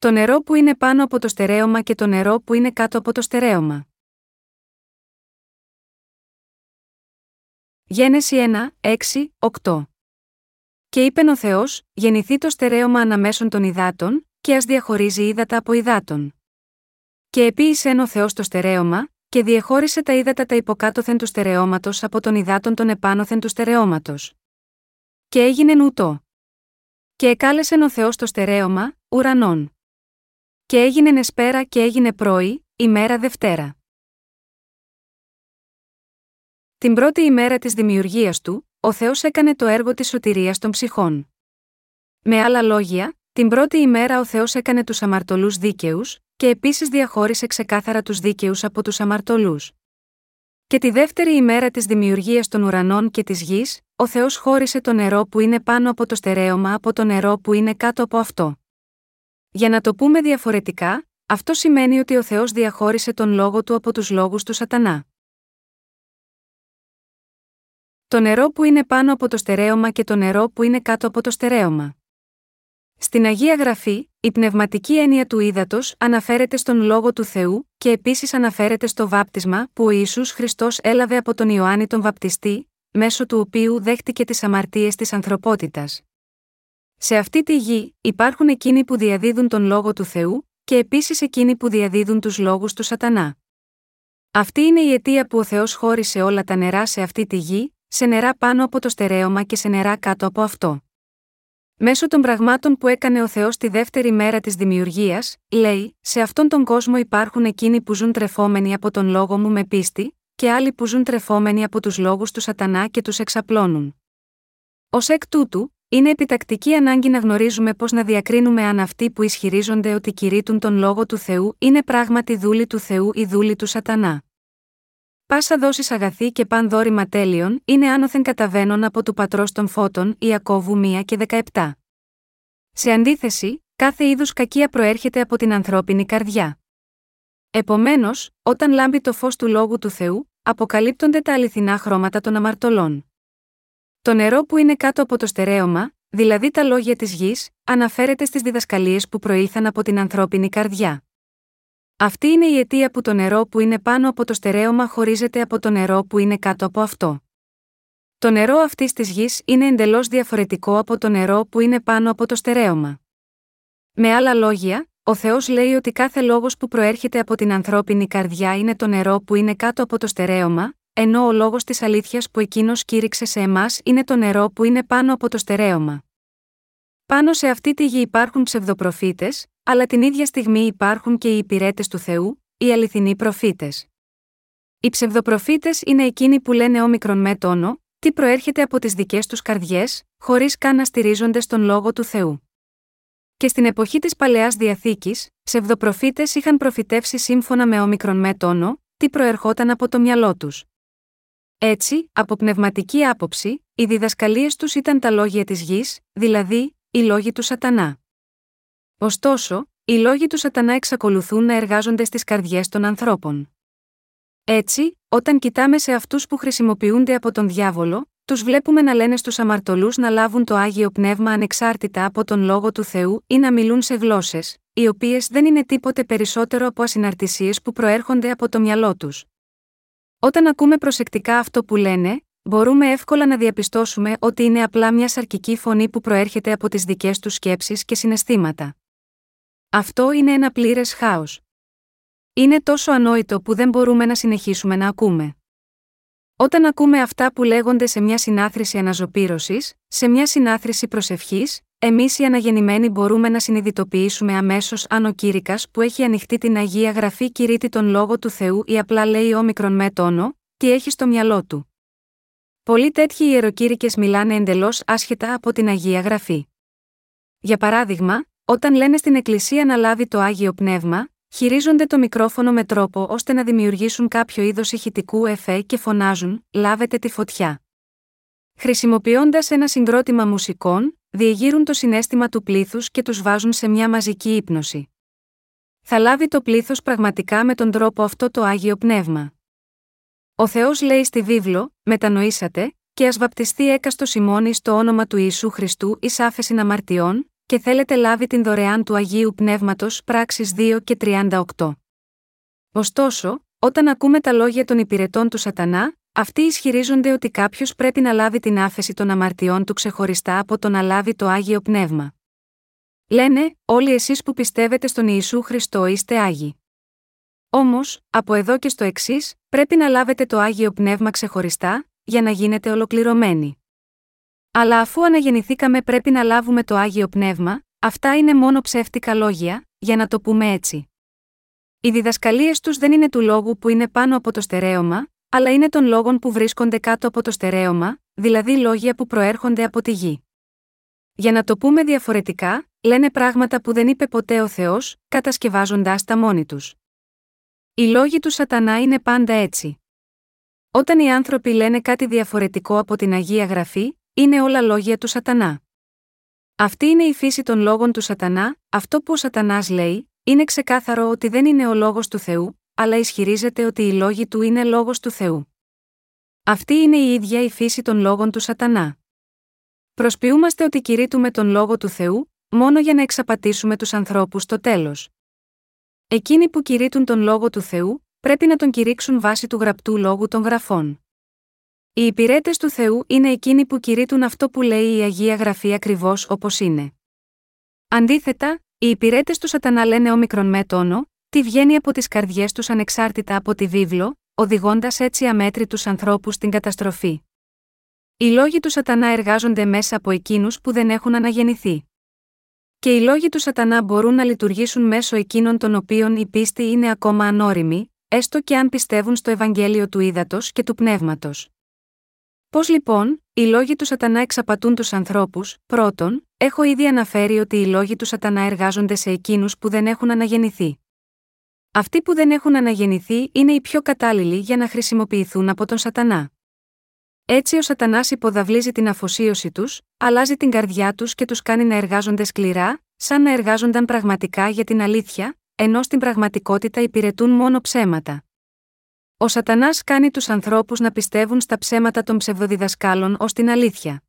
Το νερό που είναι πάνω από το στερέωμα και το νερό που είναι κάτω από το στερέωμα. Γένεση 1, 6, 8 Και είπεν ο Θεός, γεννηθεί το στερέωμα αναμέσων των υδάτων, και ας διαχωρίζει ύδατα από υδάτων. Και επίησεν ο Θεός το στερέωμα, και διεχώρισε τα ύδατα τα υποκάτωθεν του στερεώματος από των υδάτων των επάνωθεν του στερεώματος. Και έγινε ούτω. Και εκάλεσεν ο Θεός το στερέωμα, ουρανών. Και έγινε νεσπέρα και έγινε πρωί, ημέρα Δευτέρα. Την πρώτη ημέρα της δημιουργίας του, ο Θεός έκανε το έργο της σωτηρίας των ψυχών. Με άλλα λόγια, την πρώτη ημέρα ο Θεός έκανε τους αμαρτωλούς δίκαιους, και επίσης διαχώρισε ξεκάθαρα τους δίκαιους από τους αμαρτωλούς. Και τη δεύτερη ημέρα της δημιουργίας των ουρανών και της γης, ο Θεός χώρισε το νερό που είναι πάνω από το στερέωμα από το νερό που είναι κάτω από αυτό. Για να το πούμε διαφορετικά, αυτό σημαίνει ότι ο Θεός διαχώρισε τον λόγο του από τους λόγους του Σατανά. Το νερό που είναι πάνω από το στερέωμα και το νερό που είναι κάτω από το στερέωμα. Στην Αγία Γραφή, η πνευματική έννοια του ύδατος αναφέρεται στον λόγο του Θεού και επίσης αναφέρεται στο βάπτισμα που ο Ισού Χριστός έλαβε από τον Ιωάννη τον Βαπτιστή, μέσω του οποίου δέχτηκε τις αμαρτίες της ανθρωπότητας. Σε αυτή τη γη υπάρχουν εκείνοι που διαδίδουν τον λόγο του Θεού, και επίσης εκείνοι που διαδίδουν τους λόγους του Σατανά. Αυτή είναι η αιτία που ο Θεός χώρισε όλα τα νερά σε αυτή τη γη, σε νερά πάνω από το στερέωμα και σε νερά κάτω από αυτό. Μέσω των πραγμάτων που έκανε ο Θεός τη δεύτερη μέρα της δημιουργίας, λέει: Σε αυτόν τον κόσμο υπάρχουν εκείνοι που ζουν τρεφόμενοι από τον λόγο μου με πίστη, και άλλοι που ζουν τρεφόμενοι από τους λόγους του Σατανά και τους εξαπλώνουν. Ω εκ τούτου, είναι επιτακτική ανάγκη να γνωρίζουμε πώς να διακρίνουμε αν αυτοί που ισχυρίζονται ότι κηρύττουν τον λόγο του Θεού είναι πράγματι δούλοι του Θεού ή δούλοι του Σατανά. Πάσα δόσης αγαθή και παν δόρημα τέλειων είναι άνωθεν καταβαίνων από του πατρός των φώτων Ιακώβου 1 και 17. Σε αντίθεση, κάθε είδους κακία προέρχεται από την ανθρώπινη καρδιά. Επομένως, όταν λάμπει το φως του λόγου του Θεού, αποκαλύπτονται τα αληθινά χρώματα των αμαρτωλών. Το νερό που είναι κάτω από το στερέωμα, δηλαδή τα λόγια της γης, αναφέρεται στις διδασκαλίες που προήλθαν από την ανθρώπινη καρδιά. Αυτή είναι η αιτία που το νερό που είναι πάνω από το στερέωμα χωρίζεται από το νερό που είναι κάτω από αυτό. Το νερό αυτής της γης είναι εντελώς διαφορετικό από το νερό που είναι πάνω από το στερέωμα. Με άλλα λόγια, ο Θεός λέει ότι κάθε λόγος που προέρχεται από την ανθρώπινη καρδιά είναι το νερό που είναι κάτω από το στερέωμα, ενώ ο λόγος της αλήθειας που εκείνος κήρυξε σε εμάς είναι το νερό που είναι πάνω από το στερέωμα. Πάνω σε αυτή τη γη υπάρχουν ψευδοπροφήτες, αλλά την ίδια στιγμή υπάρχουν και οι υπηρέτες του Θεού, οι αληθινοί προφήτες. Οι ψευδοπροφήτες είναι εκείνοι που λένε όμικρον με τόνο, τι προέρχεται από τις δικές τους καρδιές, χωρίς καν να στηρίζονται στον λόγο του Θεού. Και στην εποχή της παλαιάς διαθήκης, ψευδοπροφήτες είχαν προφητεύσει σύμφωνα με όμικρον με τόνο, τι προερχόταν από το μυαλό τους. Έτσι, από πνευματική άποψη, οι διδασκαλίες τους ήταν τα λόγια της γης, δηλαδή, οι λόγοι του Σατανά. Ωστόσο, οι λόγοι του Σατανά εξακολουθούν να εργάζονται στις καρδιές των ανθρώπων. Έτσι, όταν κοιτάμε σε αυτούς που χρησιμοποιούνται από τον διάβολο, τους βλέπουμε να λένε στους αμαρτωλούς να λάβουν το άγιο πνεύμα ανεξάρτητα από τον λόγο του Θεού ή να μιλούν σε γλώσσες, οι οποίες δεν είναι τίποτε περισσότερο από ασυναρτησίες που προέρχονται από το μυαλό τους. Όταν ακούμε προσεκτικά αυτό που λένε, μπορούμε εύκολα να διαπιστώσουμε ότι είναι απλά μια σαρκική φωνή που προέρχεται από τις δικές τους σκέψεις και συναισθήματα. Αυτό είναι ένα πλήρες χάος. Είναι τόσο ανόητο που δεν μπορούμε να συνεχίσουμε να ακούμε. Όταν ακούμε αυτά που λέγονται σε μια συνάθρηση αναζωπήρωσης, σε μια συνάθρηση προσευχής, εμείς οι αναγεννημένοι μπορούμε να συνειδητοποιήσουμε αμέσως αν ο κήρυκας που έχει ανοιχτεί την Αγία Γραφή κηρύττει τον λόγο του Θεού ή απλά λέει όμικρον με τόνο, τι έχει στο μυαλό του. Πολλοί τέτοιοι ιεροκήρυκες μιλάνε εντελώς άσχετα από την Αγία Γραφή. Για παράδειγμα, όταν λένε στην Εκκλησία να λάβει το άγιο πνεύμα, χειρίζονται το μικρόφωνο με τρόπο ώστε να δημιουργήσουν κάποιο είδος ηχητικού εφέ και φωνάζουν: Λάβετε τη φωτιά. Χρησιμοποιώντας ένα συγκρότημα μουσικών, διεγείρουν το συνέστημα του πλήθους και τους βάζουν σε μια μαζική ύπνοση. Θα λάβει το πλήθος πραγματικά με τον τρόπο αυτό το άγιο πνεύμα. Ο Θεός λέει στη βίβλο: Μετανοήσατε, και ας βαπτιστεί έκαστο Σιμώνη στο όνομα του Ιησού Χριστού εις άφεση αμαρτιών, και θέλετε λάβει την δωρεάν του Αγίου Πνεύματος πράξεις 2 και 38. Ωστόσο, όταν ακούμε τα λόγια των υπηρετών του Σατανά, αυτοί ισχυρίζονται ότι κάποιος πρέπει να λάβει την άφεση των αμαρτιών του ξεχωριστά από το να λάβει το Άγιο Πνεύμα. Λένε, όλοι εσείς που πιστεύετε στον Ιησού Χριστό είστε Άγιοι. Όμως, από εδώ και στο εξής, πρέπει να λάβετε το Άγιο Πνεύμα ξεχωριστά, για να γίνετε ολοκληρωμένοι. Αλλά αφού αναγεννηθήκαμε πρέπει να λάβουμε το Άγιο Πνεύμα, αυτά είναι μόνο ψεύτικα λόγια, για να το πούμε έτσι. Οι διδασκαλίες τους δεν είναι του λόγου που είναι πάνω από το στερέωμα, αλλά είναι των λόγων που βρίσκονται κάτω από το στερέωμα, δηλαδή λόγια που προέρχονται από τη γη. Για να το πούμε διαφορετικά, λένε πράγματα που δεν είπε ποτέ ο Θεός, κατασκευάζοντάς τα μόνοι τους. Οι λόγοι του Σατανά είναι πάντα έτσι. Όταν οι άνθρωποι λένε κάτι διαφορετικό από την Αγία Γραφή, είναι όλα λόγια του Σατανά. Αυτή είναι η φύση των λόγων του Σατανά, αυτό που ο Σατανάς λέει, είναι ξεκάθαρο ότι δεν είναι ο λόγος του Θεού, αλλά ισχυρίζεται ότι οι λόγοι του είναι λόγος του Θεού. Αυτή είναι η ίδια η φύση των λόγων του Σατανά. Προσποιούμαστε ότι κηρύττουμε τον λόγο του Θεού, μόνο για να εξαπατήσουμε τους ανθρώπους στο τέλος. Εκείνοι που κηρύττουν τον λόγο του Θεού, πρέπει να τον κηρύξουν βάσει του γραπτού λόγου των γραφών. Οι υπηρέτες του Θεού είναι εκείνοι που κηρύττουν αυτό που λέει η Αγία Γραφή ακριβώς όπως είναι. Αντίθετα, οι υπηρέτες του Σατανά λένε όμικρον με τόνο, τι βγαίνει από τις καρδιές τους ανεξάρτητα από τη βίβλο, οδηγώντας έτσι αμέτρητους ανθρώπους στην καταστροφή. Οι λόγοι του Σατανά εργάζονται μέσα από εκείνους που δεν έχουν αναγεννηθεί. Και οι λόγοι του Σατανά μπορούν να λειτουργήσουν μέσω εκείνων των οποίων η πίστη είναι ακόμα ανώριμη, έστω και αν πιστεύουν στο Ευαγγέλιο του Ήδατος και του Πνεύματος. Πώς λοιπόν, οι λόγοι του Σατανά εξαπατούν τους ανθρώπους, πρώτον, έχω ήδη αναφέρει ότι οι λόγοι του Σατανά εργάζονται σε εκείνους που δεν έχουν αναγεννηθεί. Αυτοί που δεν έχουν αναγεννηθεί είναι οι πιο κατάλληλοι για να χρησιμοποιηθούν από τον Σατανά. Έτσι ο Σατανάς υποδαβλίζει την αφοσίωση τους, αλλάζει την καρδιά τους και τους κάνει να εργάζονται σκληρά, σαν να εργάζονταν πραγματικά για την αλήθεια, ενώ στην πραγματικότητα υπηρετούν μόνο ψέματα. Ο Σατανάς κάνει τους ανθρώπους να πιστεύουν στα ψέματα των ψευδοδιδασκάλων ως την αλήθεια.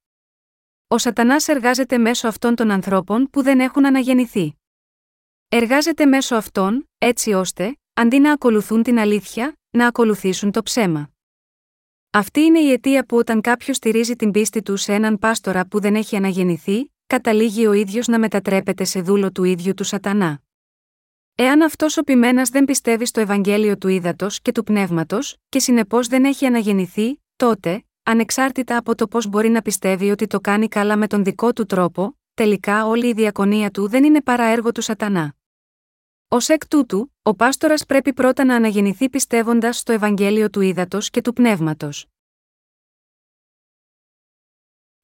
Ο Σατανάς εργάζεται μέσω αυτών των ανθρώπων που δεν έχουν αναγεννηθεί. Εργάζεται μέσω αυτών, έτσι ώστε, αντί να ακολουθούν την αλήθεια, να ακολουθήσουν το ψέμα. Αυτή είναι η αιτία που όταν κάποιος στηρίζει την πίστη του σε έναν πάστορα που δεν έχει αναγεννηθεί, καταλήγει ο ίδιος να μετατρέπεται σε δούλο του ίδιου του Σατανά. Εάν αυτός ο πειμένα δεν πιστεύει στο Ευαγγέλιο του ύδατο και του πνεύματος, και συνεπώς δεν έχει αναγεννηθεί, τότε, ανεξάρτητα από το πώς μπορεί να πιστεύει ότι το κάνει καλά με τον δικό του τρόπο, τελικά όλη η διακονία του δεν είναι παρά έργο του Σατανά. Ω εκ τούτου, ο πάστορας πρέπει πρώτα να αναγεννηθεί πιστεύοντας στο Ευαγγέλιο του ύδατο και του πνεύματος.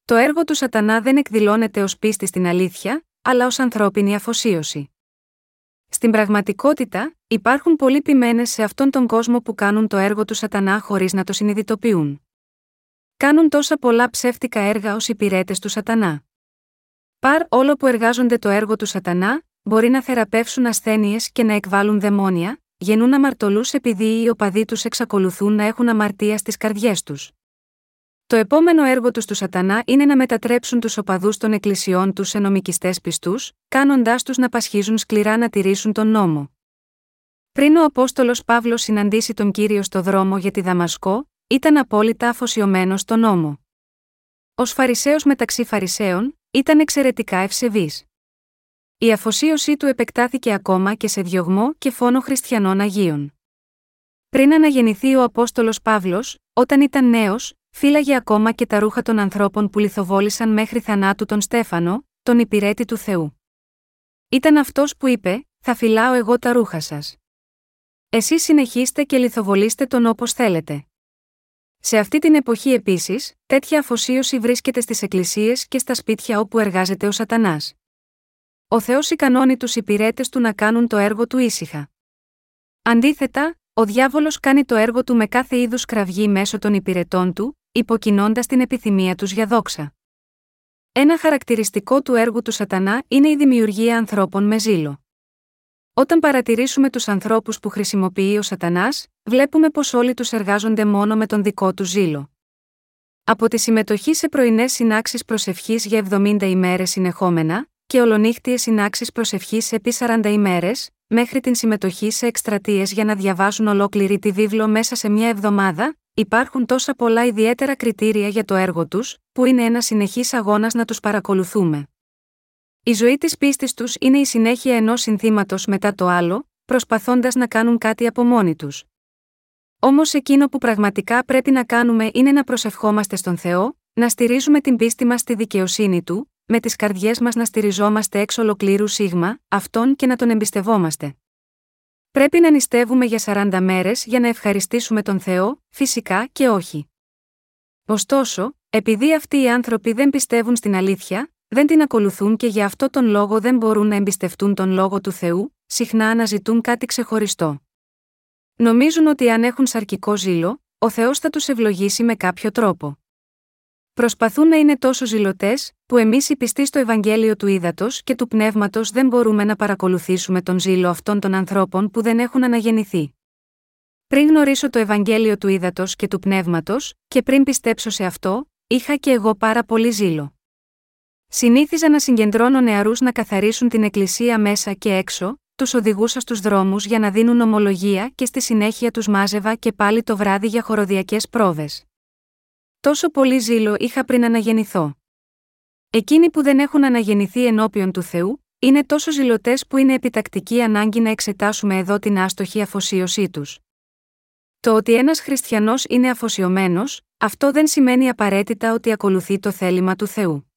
Το έργο του Σατανά δεν εκδηλώνεται ως πίστη στην αλήθεια, αλλά ως ανθρώπινη αφοσίωση. Στην πραγματικότητα, υπάρχουν πολλοί ποιμένες σε αυτόν τον κόσμο που κάνουν το έργο του Σατανά χωρίς να το συνειδητοποιούν. Κάνουν τόσα πολλά ψεύτικα έργα ως υπηρέτες του Σατανά. Παρ όλο που εργάζονται το έργο του Σατανά, μπορεί να θεραπεύσουν ασθένειες και να εκβάλουν δαιμόνια, γεννούν αμαρτωλούς επειδή οι οπαδοί τους εξακολουθούν να έχουν αμαρτία στις καρδιές τους. Το επόμενο έργο τους του Σατανά είναι να μετατρέψουν τους οπαδούς των εκκλησιών τους σε νομικιστές πιστούς, κάνοντάς τους να πασχίζουν σκληρά να τηρήσουν τον νόμο. Πριν ο Απόστολος Παύλος συναντήσει τον κύριο στο δρόμο για τη Δαμασκό, ήταν απόλυτα αφοσιωμένος στον νόμο. Ω Φαρισαίος μεταξύ Φαρισαίων, ήταν εξαιρετικά ευσεβής. Η αφοσίωσή του επεκτάθηκε ακόμα και σε διωγμό και φόνο χριστιανών Αγίων. Πριν αναγεννηθεί ο Απόστολος Παύλος, όταν ήταν νέος, φύλαγε ακόμα και τα ρούχα των ανθρώπων που λιθοβόλησαν μέχρι θανάτου τον Στέφανο, τον υπηρέτη του Θεού. Ήταν αυτός που είπε: Θα φυλάω εγώ τα ρούχα σας. Εσείς συνεχίστε και λιθοβολήστε τον όπως θέλετε. Σε αυτή την εποχή επίσης, τέτοια αφοσίωση βρίσκεται στις εκκλησίες και στα σπίτια όπου εργάζεται ο Σατανάς. Ο Θεός ικανώνει τους υπηρέτες του να κάνουν το έργο του ήσυχα. Αντίθετα, ο διάβολος κάνει το έργο του με κάθε είδους κραυγή μέσω των υπηρετών του, υποκινώντας την επιθυμία τους για δόξα. Ένα χαρακτηριστικό του έργου του Σατανά είναι η δημιουργία ανθρώπων με ζήλο. Όταν παρατηρήσουμε τους ανθρώπους που χρησιμοποιεί ο Σατανάς, βλέπουμε πως όλοι τους εργάζονται μόνο με τον δικό του ζήλο. Από τη συμμετοχή σε πρωινές συνάξεις προσευχής για 70 ημέρες συνεχόμενα, και ολονύχτιες συνάξεις προσευχής επί 40 ημέρες, μέχρι την συμμετοχή σε εκστρατείες για να διαβάσουν ολόκληρη τη βίβλο μέσα σε μια εβδομάδα, υπάρχουν τόσα πολλά ιδιαίτερα κριτήρια για το έργο τους, που είναι ένα συνεχής αγώνας να τους παρακολουθούμε. Η ζωή της πίστης τους είναι η συνέχεια ενός συνθήματος μετά το άλλο, προσπαθώντας να κάνουν κάτι από μόνοι τους. Όμως εκείνο που πραγματικά πρέπει να κάνουμε είναι να προσευχόμαστε στον Θεό, να στηρίζουμε την πίστη μας στη δικαιοσύνη του, με τις καρδιές μας να στηριζόμαστε έξω ολοκλήρου σίγμα, αυτόν και να τον εμπιστευόμαστε. Πρέπει να νηστεύουμε για 40 μέρες για να ευχαριστήσουμε τον Θεό, φυσικά και όχι. Ωστόσο, επειδή αυτοί οι άνθρωποι δεν πιστεύουν στην αλήθεια, δεν την ακολουθούν και για αυτό τον λόγο δεν μπορούν να εμπιστευτούν τον λόγο του Θεού, συχνά αναζητούν κάτι ξεχωριστό. Νομίζουν ότι αν έχουν σαρκικό ζήλο, ο Θεός θα τους ευλογήσει με κάποιο τρόπο. Προσπαθούν να είναι τόσο ζηλωτές, που εμείς οι πιστοί στο Ευαγγέλιο του Ήδατος και του Πνεύματος δεν μπορούμε να παρακολουθήσουμε τον ζήλο αυτών των ανθρώπων που δεν έχουν αναγεννηθεί. Πριν γνωρίσω το Ευαγγέλιο του Ήδατος και του Πνεύματος, και πριν πιστέψω σε αυτό, είχα και εγώ πάρα πολύ ζήλο. Συνήθιζα να συγκεντρώνω νεαρούς να καθαρίσουν την εκκλησία μέσα και έξω, τους οδηγούσα στους δρόμους για να δίνουν ομολογία και στη συνέχεια τους μάζευα και πάλι το βράδυ για χοροδιακές πρόβες. Τόσο πολύ ζήλο είχα πριν αναγεννηθώ. Εκείνοι που δεν έχουν αναγεννηθεί ενώπιον του Θεού, είναι τόσο ζηλωτές που είναι επιτακτική ανάγκη να εξετάσουμε εδώ την άστοχη αφοσίωσή τους. Το ότι ένας χριστιανός είναι αφοσιωμένος, αυτό δεν σημαίνει απαραίτητα ότι ακολουθεί το θέλημα του Θεού.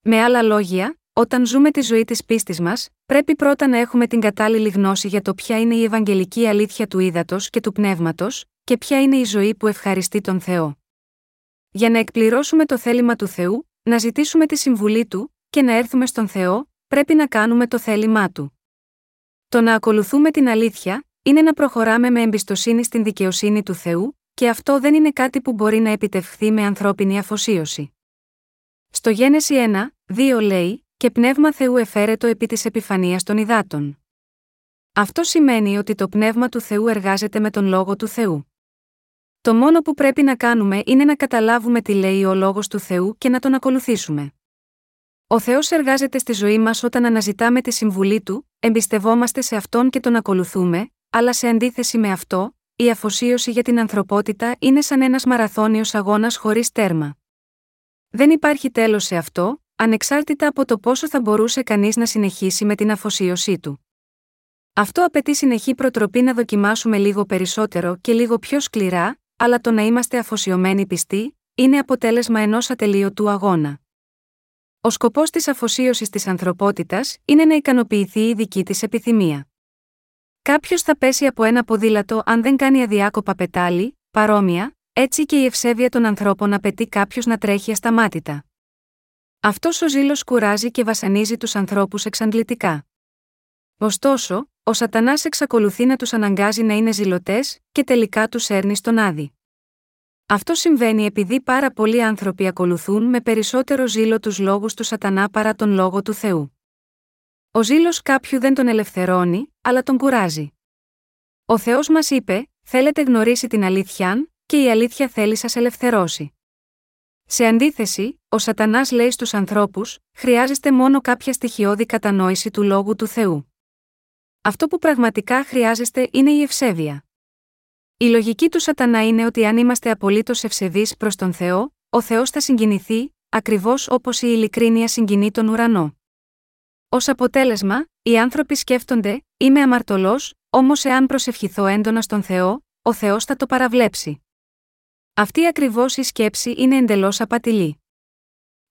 Με άλλα λόγια, όταν ζούμε τη ζωή της πίστης μας, πρέπει πρώτα να έχουμε την κατάλληλη γνώση για το ποια είναι η ευαγγελική αλήθεια του ύδατος και του πνεύματος, και ποια είναι η ζωή που ευχαριστεί τον Θεό. Για να εκπληρώσουμε το θέλημα του Θεού, να ζητήσουμε τη συμβουλή του, και να έρθουμε στον Θεό, πρέπει να κάνουμε το θέλημά του. Το να ακολουθούμε την αλήθεια, είναι να προχωράμε με εμπιστοσύνη στην δικαιοσύνη του Θεού, και αυτό δεν είναι κάτι που μπορεί να επιτευχθεί με ανθρώπινη αφοσίωση. Στο Γένεση 1, 2 λέει, και πνεύμα Θεού εφέρετο επί της επιφανίας των υδάτων. Αυτό σημαίνει ότι το πνεύμα του Θεού εργάζεται με τον λόγο του Θεού. Το μόνο που πρέπει να κάνουμε είναι να καταλάβουμε τι λέει ο λόγος του Θεού και να τον ακολουθήσουμε. Ο Θεός εργάζεται στη ζωή μας όταν αναζητάμε τη συμβουλή του, εμπιστευόμαστε σε αυτόν και τον ακολουθούμε, αλλά σε αντίθεση με αυτό, η αφοσίωση για την ανθρωπότητα είναι σαν ένας μαραθώνιος αγώνας χωρίς τέρμα. Δεν υπάρχει τέλος σε αυτό, ανεξάρτητα από το πόσο θα μπορούσε κανείς να συνεχίσει με την αφοσίωσή του. Αυτό απαιτεί συνεχή προτροπή να δοκιμάσουμε λίγο περισσότερο και λίγο πιο σκληρά, αλλά το να είμαστε αφοσιωμένοι πιστοί, είναι αποτέλεσμα ενός ατελείωτου αγώνα. Ο σκοπός της αφοσίωσης της ανθρωπότητας είναι να ικανοποιηθεί η δική της επιθυμία. Κάποιος θα πέσει από ένα ποδήλατο αν δεν κάνει αδιάκοπα πετάλι, παρόμοια, έτσι και η ευσέβεια των ανθρώπων απαιτεί κάποιος να τρέχει ασταμάτητα. Αυτός ο ζήλος κουράζει και βασανίζει τους ανθρώπους εξαντλητικά. Ωστόσο, ο Σατανάς εξακολουθεί να τους αναγκάζει να είναι ζηλωτές, και τελικά τους έρνει στον άδει. Αυτό συμβαίνει επειδή πάρα πολλοί άνθρωποι ακολουθούν με περισσότερο ζήλο τους λόγους του Σατανά παρά τον λόγο του Θεού. Ο ζήλος κάποιου δεν τον ελευθερώνει, αλλά τον κουράζει. Ο Θεός μας είπε: Θέλετε γνωρίσει την αλήθεια, και η αλήθεια θέλει σας ελευθερώσει. Σε αντίθεση, ο Σατανάς λέει στους ανθρώπους: Χρειάζεστε μόνο κάποια στοιχειώδη κατανόηση του λόγου του Θεού. Αυτό που πραγματικά χρειάζεστε είναι η ευσέβεια. Η λογική του Σατανά είναι ότι αν είμαστε απολύτως ευσεβείς προς τον Θεό, ο Θεός θα συγκινηθεί, ακριβώς όπως η ειλικρίνεια συγκινεί τον ουρανό. Ω αποτέλεσμα, οι άνθρωποι σκέφτονται: Είμαι αμαρτωλός, όμως εάν προσευχηθώ έντονα στον Θεό, ο Θεός θα το παραβλέψει. Αυτή ακριβώς η σκέψη είναι εντελώς απατηλή.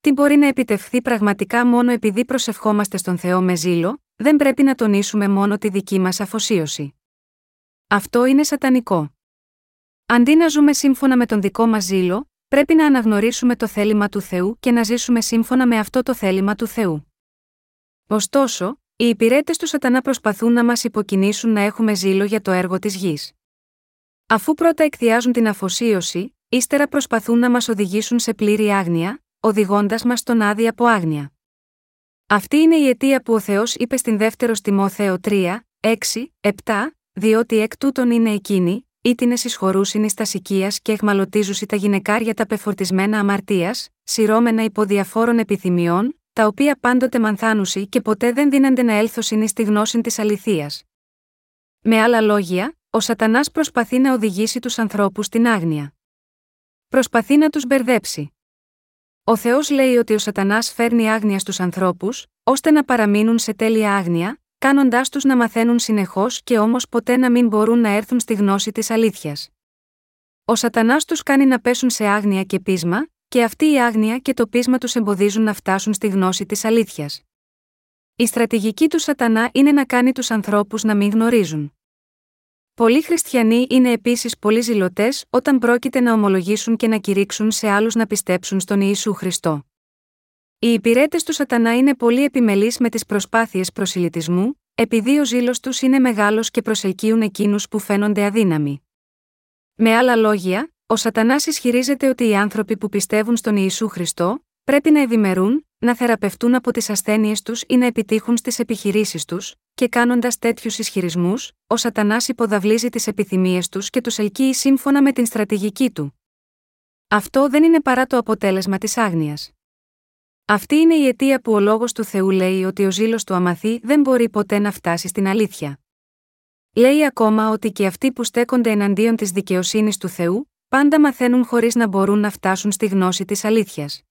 Τι μπορεί να επιτευχθεί πραγματικά μόνο επειδή προσευχόμαστε στον Θεό με ζήλο, δεν πρέπει να τονίσουμε μόνο τη δική μας αφοσίωση. Αυτό είναι σατανικό. Αντί να ζούμε σύμφωνα με τον δικό μας ζήλο, πρέπει να αναγνωρίσουμε το θέλημα του Θεού και να ζήσουμε σύμφωνα με αυτό το θέλημα του Θεού. Ωστόσο, οι υπηρέτες του Σατανά προσπαθούν να μας υποκινήσουν να έχουμε ζήλο για το έργο της γης. Αφού πρώτα εκθιάζουν την αφοσίωση, ύστερα προσπαθούν να μας οδηγήσουν σε πλήρη άγνοια, οδηγώντας μας στον άδεια από άγνοια. Αυτή είναι η αιτία που ο Θεός είπε στην δεύτερο Τιμόθεο 3, 6, 7, διότι εκ τούτων είναι εκείνοι, ήτινε εισχωρούσιν εις τα και εχμαλωτίζουσι τα γυναικάρια τα πεφορτισμένα αμαρτίας, σειρώμενα υπό διαφόρων επιθυμιών, τα οποία πάντοτε μανθάνουσι και ποτέ δεν δίνανται να έλθωσιν στη γνώση της αληθείας. Με άλλα λόγια, ο Σατανάς προσπαθεί να οδηγήσει τους ανθρώπους στην άγνοια. Προσπαθεί να τους μπερδέψει. Ο Θεός λέει ότι ο Σατανάς φέρνει άγνοια στους ανθρώπους, ώστε να παραμείνουν σε τέλεια άγνοια, κάνοντάς τους να μαθαίνουν συνεχώς και όμως ποτέ να μην μπορούν να έρθουν στη γνώση της αλήθειας. Ο Σατανάς τους κάνει να πέσουν σε άγνοια και πείσμα, και αυτή η άγνοια και το πείσμα τους εμποδίζουν να φτάσουν στη γνώση της αλήθειας. Η στρατηγική του Σατανά είναι να κάνει τους ανθρώπους να μην γνωρίζουν. Πολλοί χριστιανοί είναι επίσης πολύ ζηλωτές όταν πρόκειται να ομολογήσουν και να κηρύξουν σε άλλους να πιστέψουν στον Ιησού Χριστό. Οι υπηρέτες του Σατανά είναι πολύ επιμελείς με τις προσπάθειες προσιλητισμού, επειδή ο ζήλος τους είναι μεγάλος και προσελκύουν εκείνους που φαίνονται αδύναμοι. Με άλλα λόγια, ο Σατανάς ισχυρίζεται ότι οι άνθρωποι που πιστεύουν στον Ιησού Χριστό, πρέπει να ευημερούν, να θεραπευτούν από τις ασθένειες τους ή να επιτύχουν στις επιχειρήσεις τους, και κάνοντας τέτοιους ισχυρισμούς, ο Σατανάς υποδαβλίζει τις επιθυμίες τους και τους ελκύει σύμφωνα με την στρατηγική του. Αυτό δεν είναι παρά το αποτέλεσμα της άγνοιας. Αυτή είναι η αιτία που ο λόγος του Θεού λέει ότι ο ζήλος του αμαθή δεν μπορεί ποτέ να φτάσει στην αλήθεια. Λέει ακόμα ότι και αυτοί που στέκονται εναντίον της δικαιοσύνης του Θεού, πάντα μαθαίνουν χωρίς να μπορούν να φτάσουν στη γνώση της αλήθειας.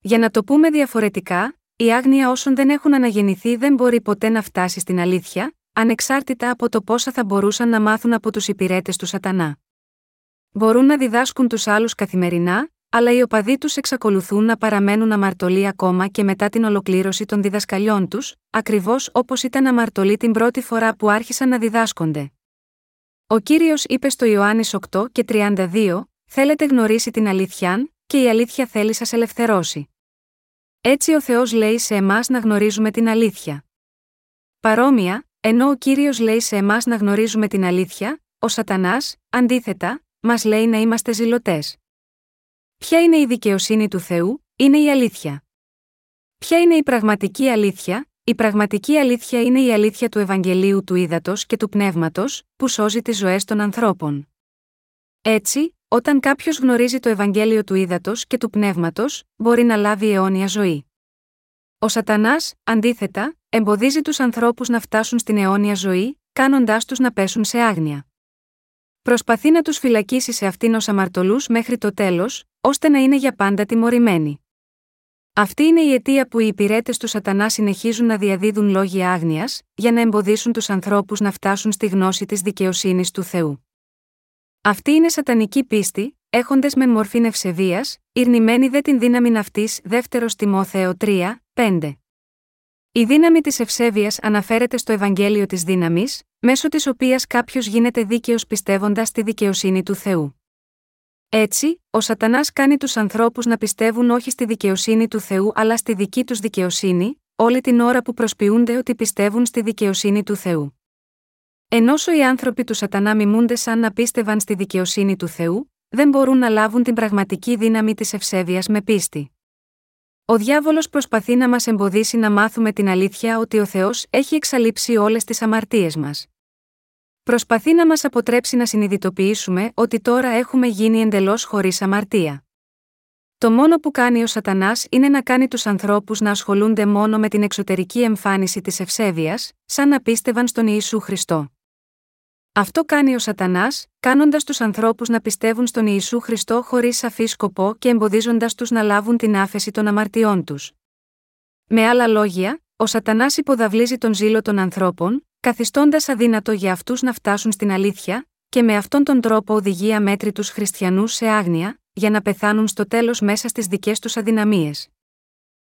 Για να το πούμε διαφορετικά, η άγνοια όσων δεν έχουν αναγεννηθεί δεν μπορεί ποτέ να φτάσει στην αλήθεια, ανεξάρτητα από το πόσα θα μπορούσαν να μάθουν από τους υπηρέτες του Σατανά. Μπορούν να διδάσκουν τους άλλους καθημερινά, αλλά οι οπαδοί τους εξακολουθούν να παραμένουν αμαρτωλοί ακόμα και μετά την ολοκλήρωση των διδασκαλιών τους, ακριβώς όπως ήταν αμαρτωλοί την πρώτη φορά που άρχισαν να διδάσκονται. Ο κύριος είπε στο Ιωάννης 8 και 32, Θέλετε γνωρίσει την αλήθεια, και η αλήθεια θέλει σας ελευθερώσει. Έτσι ο Θεός λέει σε εμάς να γνωρίζουμε την αλήθεια. Παρόμοια, ενώ ο κύριος λέει σε εμάς να γνωρίζουμε την αλήθεια, ο Σατανάς, αντίθετα, μας λέει να είμαστε ζηλωτές. Ποια είναι η δικαιοσύνη του Θεού, είναι η αλήθεια. Ποια είναι η πραγματική αλήθεια, η πραγματική αλήθεια είναι η αλήθεια του Ευαγγελίου του Ήδατος και του Πνεύματος, που σώζει τις ζωές των ανθρώπων. Έτσι, όταν κάποιος γνωρίζει το Ευαγγέλιο του Ήδατος και του Πνεύματος, μπορεί να λάβει αιώνια ζωή. Ο Σατανάς, αντίθετα, εμποδίζει τους ανθρώπους να φτάσουν στην αιώνια ζωή, κάνοντάς τους να πέσουν σε άγνοια. Προσπαθεί να τους φυλακίσει σε αυτήν ως αμαρτωλούς μέχρι το τέλος, ώστε να είναι για πάντα τιμωρημένοι. Αυτή είναι η αιτία που οι υπηρέτες του Σατανά συνεχίζουν να διαδίδουν λόγια άγνοιας, για να εμποδίσουν τους ανθρώπους να φτάσουν στη γνώση της δικαιοσύνης του Θεού. Αυτή είναι σατανική πίστη, έχοντε με μορφήν ευσεβία, ειρνημένη δε την δύναμη αυτή, δεύτερος Τιμόθεο 3, 5. Η δύναμη της ευσέβειας αναφέρεται στο Ευαγγέλιο της δύναμης, μέσω της οποίας κάποιος γίνεται δίκαιος πιστεύοντας στη δικαιοσύνη του Θεού. Έτσι, ο Σατανάς κάνει τους ανθρώπους να πιστεύουν όχι στη δικαιοσύνη του Θεού αλλά στη δική τους δικαιοσύνη, όλη την ώρα που προσποιούνται ότι πιστεύουν στη δικαιοσύνη του Θεού. Ενώσο οι άνθρωποι του Σατανά μιμούνται σαν να πίστευαν στη δικαιοσύνη του Θεού, δεν μπορούν να λάβουν την πραγματική δύναμη της ευσέβειας με πίστη. Ο διάβολος προσπαθεί να μας εμποδίσει να μάθουμε την αλήθεια ότι ο Θεός έχει εξαλείψει όλες τις αμαρτίες μας. Προσπαθεί να μας αποτρέψει να συνειδητοποιήσουμε ότι τώρα έχουμε γίνει εντελώς χωρίς αμαρτία. Το μόνο που κάνει ο Σατανάς είναι να κάνει τους ανθρώπους να ασχολούνται μόνο με την εξωτερική εμφάνιση της ευσέβειας, σαν να πίστευαν στον Ιησού Χριστό. Αυτό κάνει ο Σατανάς, κάνοντας τους ανθρώπους να πιστεύουν στον Ιησού Χριστό χωρίς σαφή σκοπό και εμποδίζοντας τους να λάβουν την άφεση των αμαρτιών τους. Με άλλα λόγια, ο Σατανάς υποδαβλίζει τον ζήλο των ανθρώπων, καθιστώντας αδύνατο για αυτούς να φτάσουν στην αλήθεια, και με αυτόν τον τρόπο οδηγεί αμέτρητους χριστιανούς σε άγνοια, για να πεθάνουν στο τέλος μέσα στις δικές τους αδυναμίες.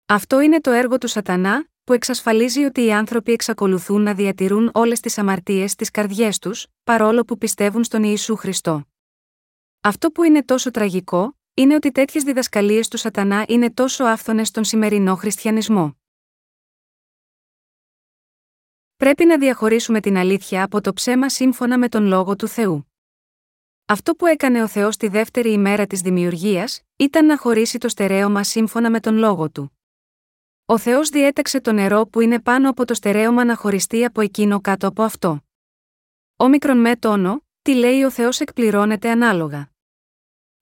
Αυτό είναι το έργο του Σατανά, που εξασφαλίζει ότι οι άνθρωποι εξακολουθούν να διατηρούν όλες τις αμαρτίες στι καρδιές τους, παρόλο που πιστεύουν στον Ιησού Χριστό. Αυτό που είναι τόσο τραγικό, είναι ότι τέτοιες διδασκαλίες του Σατανά είναι τόσο άφθονες στον σημερινό χριστιανισμό. Πρέπει να διαχωρίσουμε την αλήθεια από το ψέμα σύμφωνα με τον λόγο του Θεού. Αυτό που έκανε ο Θεός τη δεύτερη ημέρα της δημιουργίας, ήταν να χωρίσει το στερέωμα σύμφωνα με τον λόγο του. Ο Θεός διέταξε το νερό που είναι πάνω από το στερέωμα να χωριστεί από εκείνο κάτω από αυτό. Όμικρον με τόνο, τι λέει ο Θεός εκπληρώνεται ανάλογα.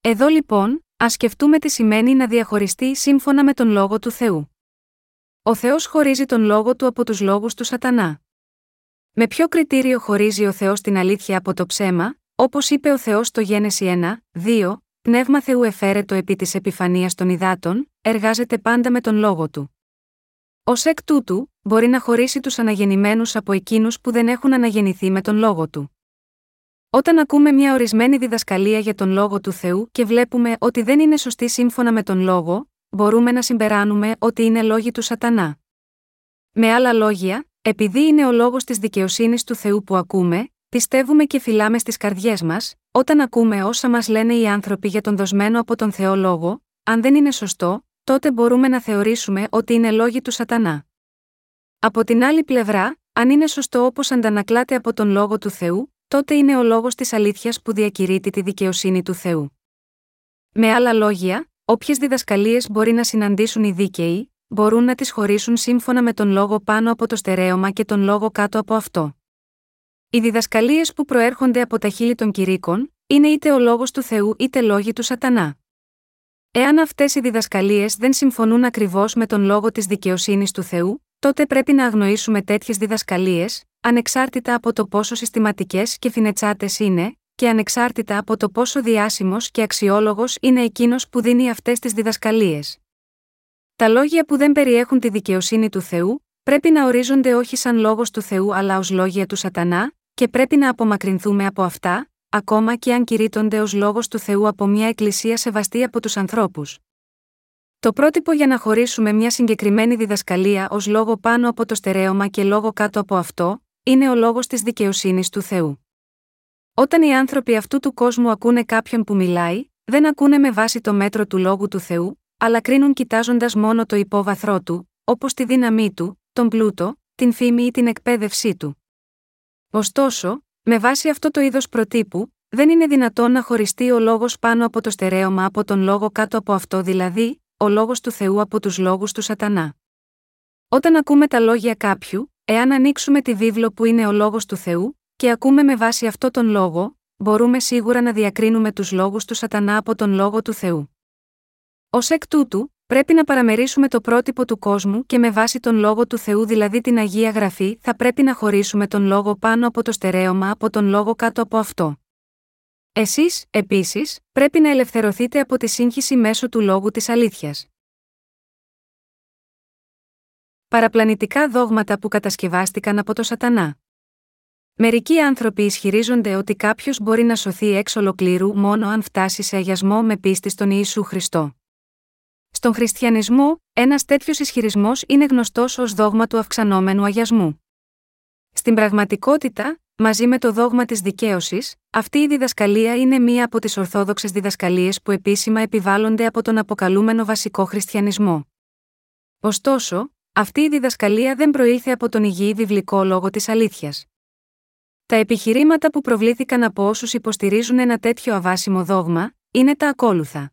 Εδώ λοιπόν, ας σκεφτούμε τι σημαίνει να διαχωριστεί σύμφωνα με τον λόγο του Θεού. Ο Θεός χωρίζει τον λόγο του από τους λόγους του Σατανά. Με ποιο κριτήριο χωρίζει ο Θεός την αλήθεια από το ψέμα, όπως είπε ο Θεός στο Γένεση 1, 2, Πνεύμα Θεού εφέρετο επί της επιφανίας των υδάτων, εργάζεται πάντα με τον λόγο του. Ω εκ τούτου, μπορεί να χωρίσει τους αναγεννημένους από εκείνους που δεν έχουν αναγεννηθεί με τον λόγο του. Όταν ακούμε μια ορισμένη διδασκαλία για τον λόγο του Θεού και βλέπουμε ότι δεν είναι σωστή σύμφωνα με τον λόγο, μπορούμε να συμπεράνουμε ότι είναι λόγοι του Σατανά. Με άλλα λόγια, επειδή είναι ο λόγος της δικαιοσύνης του Θεού που ακούμε, πιστεύουμε και φυλάμε στις καρδιές μας, όταν ακούμε όσα μας λένε οι άνθρωποι για τον δοσμένο από τον Θεό λόγο, αν δεν είναι σωστό, τότε μπορούμε να θεωρήσουμε ότι είναι λόγοι του Σατανά. Από την άλλη πλευρά, αν είναι σωστό όπως αντανακλάται από τον λόγο του Θεού, τότε είναι ο λόγος της αλήθειας που διακηρύττει τη δικαιοσύνη του Θεού. Με άλλα λόγια, όποιες διδασκαλίες μπορεί να συναντήσουν οι δίκαιοι, μπορούν να τις χωρίσουν σύμφωνα με τον λόγο πάνω από το στερέωμα και τον λόγο κάτω από αυτό. Οι διδασκαλίες που προέρχονται από τα χείλη των κηρύκων, είναι είτε ο λόγος του Θεού είτε λόγοι του Σατανά. Εάν αυτές οι διδασκαλίες δεν συμφωνούν ακριβώς με τον λόγο της δικαιοσύνης του Θεού, τότε πρέπει να αγνοήσουμε τέτοιες διδασκαλίες, ανεξάρτητα από το πόσο συστηματικές και φινετσάτες είναι, και ανεξάρτητα από το πόσο διάσημος και αξιόλογος είναι εκείνος που δίνει αυτές τις διδασκαλίες. Τα λόγια που δεν περιέχουν τη δικαιοσύνη του Θεού, πρέπει να ορίζονται όχι σαν λόγος του Θεού αλλά ως λόγια του Σατανά, και πρέπει να απομακρυνθούμε από αυτά, ακόμα και αν κηρύττονται ως λόγος του Θεού από μια εκκλησία σεβαστή από τους ανθρώπους. Το πρότυπο για να χωρίσουμε μια συγκεκριμένη διδασκαλία ως λόγο πάνω από το στερέωμα και λόγο κάτω από αυτό, είναι ο λόγος της δικαιοσύνης του Θεού. Όταν οι άνθρωποι αυτού του κόσμου ακούνε κάποιον που μιλάει, δεν ακούνε με βάση το μέτρο του λόγου του Θεού, αλλά κρίνουν κοιτάζοντας μόνο το υπόβαθρό του, όπως τη δύναμή του, τον πλούτο, την φήμη ή την εκπαίδευσή του. Ωστόσο, με βάση αυτό το είδος προτύπου, δεν είναι δυνατόν να χωριστεί ο λόγος πάνω από το στερέωμα από τον λόγο κάτω από αυτό, δηλαδή, ο λόγος του Θεού από τους λόγους του Σατανά. Όταν ακούμε τα λόγια κάποιου, εάν ανοίξουμε τη βίβλο που είναι ο λόγος του Θεού, και ακούμε με βάση αυτό τον λόγο, μπορούμε σίγουρα να διακρίνουμε τους λόγους του Σατανά από τον λόγο του Θεού. Ω εκ τούτου, πρέπει να παραμερίσουμε το πρότυπο του κόσμου και με βάση τον λόγο του Θεού, δηλαδή την Αγία Γραφή, θα πρέπει να χωρίσουμε τον λόγο πάνω από το στερέωμα από τον λόγο κάτω από αυτό. Εσείς, επίσης, πρέπει να ελευθερωθείτε από τη σύγχυση μέσω του λόγου της αλήθειας. Παραπλανητικά δόγματα που κατασκευάστηκαν από το Σατανά. Μερικοί άνθρωποι ισχυρίζονται ότι κάποιος μπορεί να σωθεί εξ ολοκλήρου μόνο αν φτάσει σε αγιασμό με πίστη στον Ιησού Χριστό. Στον χριστιανισμό, ένας τέτοιος ισχυρισμός είναι γνωστός ως δόγμα του αυξανόμενου αγιασμού. Στην πραγματικότητα, μαζί με το δόγμα της δικαίωσης, αυτή η διδασκαλία είναι μία από τις ορθόδοξες διδασκαλίες που επίσημα επιβάλλονται από τον αποκαλούμενο βασικό χριστιανισμό. Ωστόσο, αυτή η διδασκαλία δεν προήλθε από τον υγιή βιβλικό λόγο της αλήθειας. Τα επιχειρήματα που προβλήθηκαν από όσους υποστηρίζουν ένα τέτοιο αβάσιμο δόγμα, είναι τα ακόλουθα.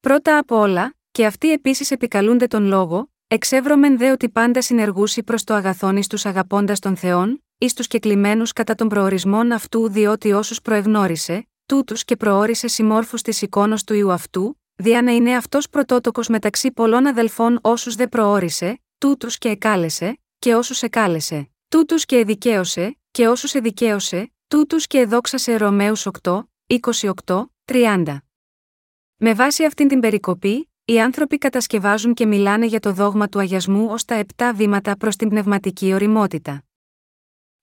Πρώτα απ' όλα, και αυτοί επίσης επικαλούνται τον λόγο, εξεύρωμεν δε ότι πάντα συνεργούσι προς το αγαθόν εις τους αγαπώντας των Θεών, εις τους κεκλημένου κατά των προορισμών αυτού, διότι όσους προεγνώρισε, τούτους και προόρισε συμμόρφους της εικόνα του ιού αυτού, δια να είναι αυτός πρωτότοκος μεταξύ πολλών αδελφών όσους δε προόρισε, τούτους και εκάλεσε, και όσους εκάλεσε, τούτους και εδικαίωσε, και όσους εδικαίωσε, τούτους και εδόξασε Ρωμαίους 8, 28, 30. Με βάση αυτήν την περικοπή, οι άνθρωποι κατασκευάζουν και μιλάνε για το δόγμα του αγιασμού ως τα επτά βήματα προς την πνευματική οριμότητα.